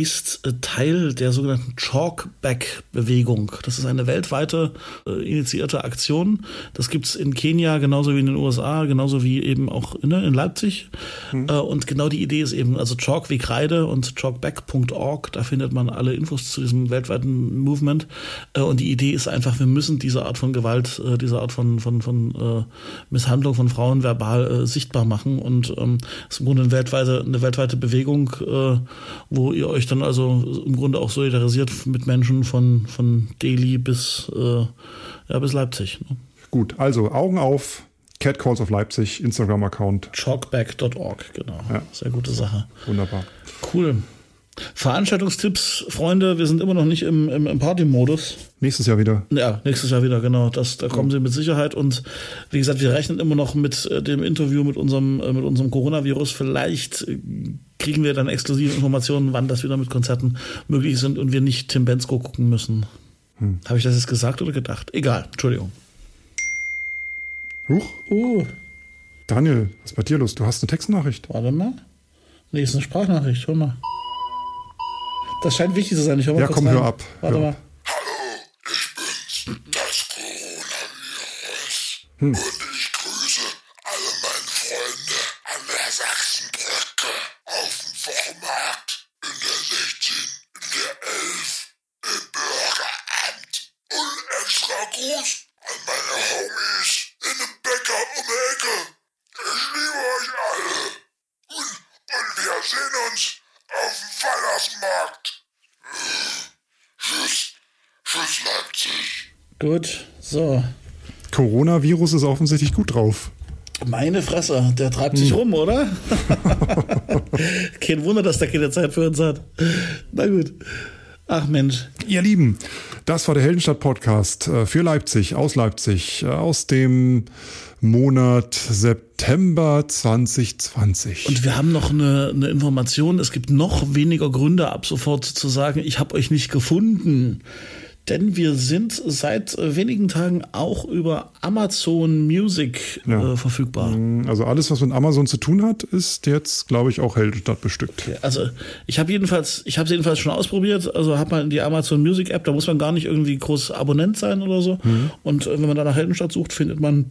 ist äh, Teil der sogenannten Chalkback-Bewegung. Das ist eine weltweite äh, initiierte Aktion. Das gibt's in Kenia genauso wie in den USA, genauso wie eben auch in, in Leipzig. Äh, und genau die Idee ist eben, also Chalk wie Kreide und chalkback.org, da findet man alle Infos zu diesem weltweiten Movement. Und die Idee ist einfach, wir müssen diese Art von Gewalt, diese Art von, von, von Misshandlung von Frauen verbal sichtbar machen. Und ähm, es ist im Grunde eine weltweite, eine weltweite Bewegung, wo ihr euch dann also im Grunde auch solidarisiert mit Menschen von, von Delhi bis, äh, ja, bis Leipzig. Ne? Gut, also Augen auf, Catcalls of Leipzig, Instagram-Account. Chalkback.org, genau. Ja. Sehr gute Sache. Wunderbar. Cool. Veranstaltungstipps, Freunde, wir sind immer noch nicht im, im, im Party-Modus. Nächstes Jahr wieder. Ja, nächstes Jahr wieder, genau. Das, da kommen sie mit Sicherheit. Und wie gesagt, wir rechnen immer noch mit äh, dem Interview mit unserem, äh, mit unserem Coronavirus. Vielleicht äh, kriegen wir dann exklusive Informationen, wann das wieder mit Konzerten möglich sind und wir nicht Tim Bensko gucken müssen. Habe ich das jetzt gesagt oder gedacht? Egal, Entschuldigung. Huch, Uh, Daniel, was ist bei dir los? Du hast eine Textnachricht. warte mal. Nee, ist eine Sprachnachricht, hör mal. Das scheint wichtig zu sein. Ich hör mal Ja, kurz komm, rein. hör ab. Warte Hör mal. ab. das Coronavirus. Und ich grüße alle meine Freunde an der Sachsenbrücke, auf dem Wochenmarkt, in der 16, in der 11, im Bürgeramt. Und extra Gruß an meine Homies in dem Bäcker um die Ecke. Ich liebe euch alle. Und, und wir sehen uns auf dem Weihnachtsmarkt. Tschüss. Tschüss, Leipzig. Gut, so. Coronavirus ist offensichtlich gut drauf. Meine Fresse, der treibt sich rum, oder? Kein Wunder, dass der keine Zeit für uns hat. Na gut. Ach Mensch. Ihr Lieben, das war der Heldenstadt-Podcast äh, für Leipzig, aus Leipzig, äh, aus dem Monat September 2020. Und wir haben noch eine, eine Information. Es gibt noch weniger Gründe, ab sofort zu sagen, ich habe euch nicht gefunden. Denn wir sind seit äh, wenigen Tagen auch über Amazon Music Ja. äh, verfügbar. also alles, was mit Amazon zu tun hat, ist jetzt, glaube ich, auch Heldenstadt bestückt. Also ich habe jedenfalls, ich habe es jedenfalls schon ausprobiert. Also hat man die Amazon Music App, da muss man gar nicht irgendwie groß Abonnent sein oder so. Und äh, wenn man da nach Heldenstadt sucht, findet man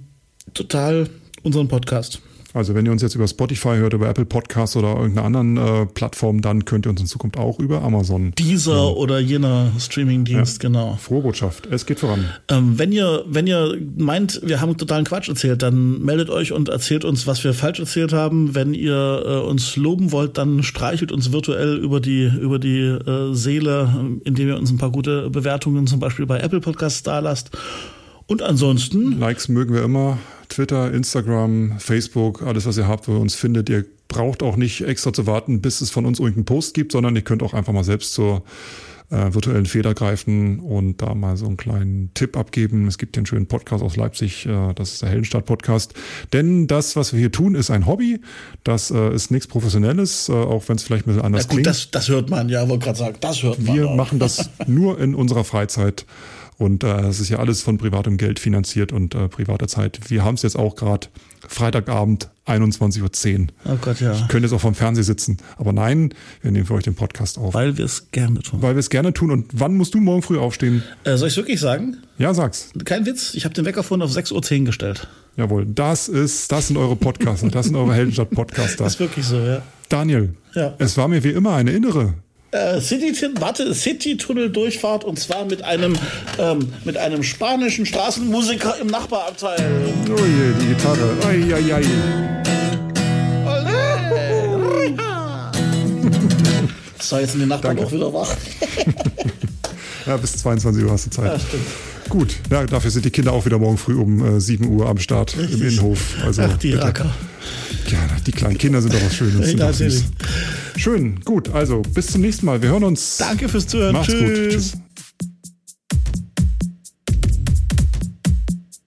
total unseren Podcast. Also wenn ihr uns jetzt über Spotify hört, über Apple Podcasts oder irgendeiner anderen äh, Plattform, dann könnt ihr uns in Zukunft auch über Amazon. Dieser oder jener Streamingdienst, genau. Frohe Botschaft, es geht voran. Ähm, wenn ihr, wenn ihr meint, wir haben totalen Quatsch erzählt, dann meldet euch und erzählt uns, was wir falsch erzählt haben. Wenn ihr äh, uns loben wollt, dann streichelt uns virtuell über die, über die äh, Seele, indem ihr uns ein paar gute Bewertungen zum Beispiel bei Apple Podcasts da lasst. Und ansonsten, Likes mögen wir immer. Twitter, Instagram, Facebook, alles, was ihr habt, wo ihr uns findet. Ihr braucht auch nicht extra zu warten, bis es von uns irgendeinen Post gibt, sondern ihr könnt auch einfach mal selbst zur äh, virtuellen Feder greifen und da mal so einen kleinen Tipp abgeben. Es gibt hier einen schönen Podcast aus Leipzig, äh, das ist der Heldenstadt-Podcast. Denn das, was wir hier tun, ist ein Hobby. Das äh, ist nichts Professionelles, äh, auch wenn es vielleicht ein bisschen anders na gut, klingt. das, das hört man, ja, wollte gerade sagen, das hört man. Wir auch. machen das nur in unserer Freizeit Und äh, es ist ja alles von privatem Geld finanziert und äh, privater Zeit. Wir haben es jetzt auch gerade Freitagabend, 21.10 Uhr. Oh Gott, ja. Könnt jetzt auch vom Fernseher sitzen. Aber nein, wir nehmen für euch den Podcast auf. Weil wir es gerne tun. Weil wir es gerne tun. Und wann musst du morgen früh aufstehen? Äh, soll ich wirklich sagen? Ja, sag's. Kein Witz, ich habe den Wecker vorhin auf 6.10 Uhr gestellt. Jawohl, das ist, das sind eure Podcaster, das sind eure Heldenstadt-Podcaster. Das ist wirklich so, ja. Daniel, Ja. es war mir wie immer eine innere. Äh, City, warte, City-Tunnel-Durchfahrt und zwar mit einem, ähm, mit einem spanischen Straßenmusiker im Nachbarabteil. Oh je, die Gitarre. Ai, ai, ai. So, jetzt sind die Nachbarn Danke. auch wieder wach. Ja, bis 22 Uhr hast du Zeit. Ja, stimmt. Gut, ja, dafür sind die Kinder auch wieder morgen früh um äh, 7 Uhr am Start im. Innenhof. Also, Ach, die bitte. Racker. Ja, die kleinen Kinder sind doch was Schönes. Ja. Schön, gut, also bis zum nächsten Mal. Wir hören uns. Danke fürs Zuhören. Macht's Tschüss. gut. Tschüss.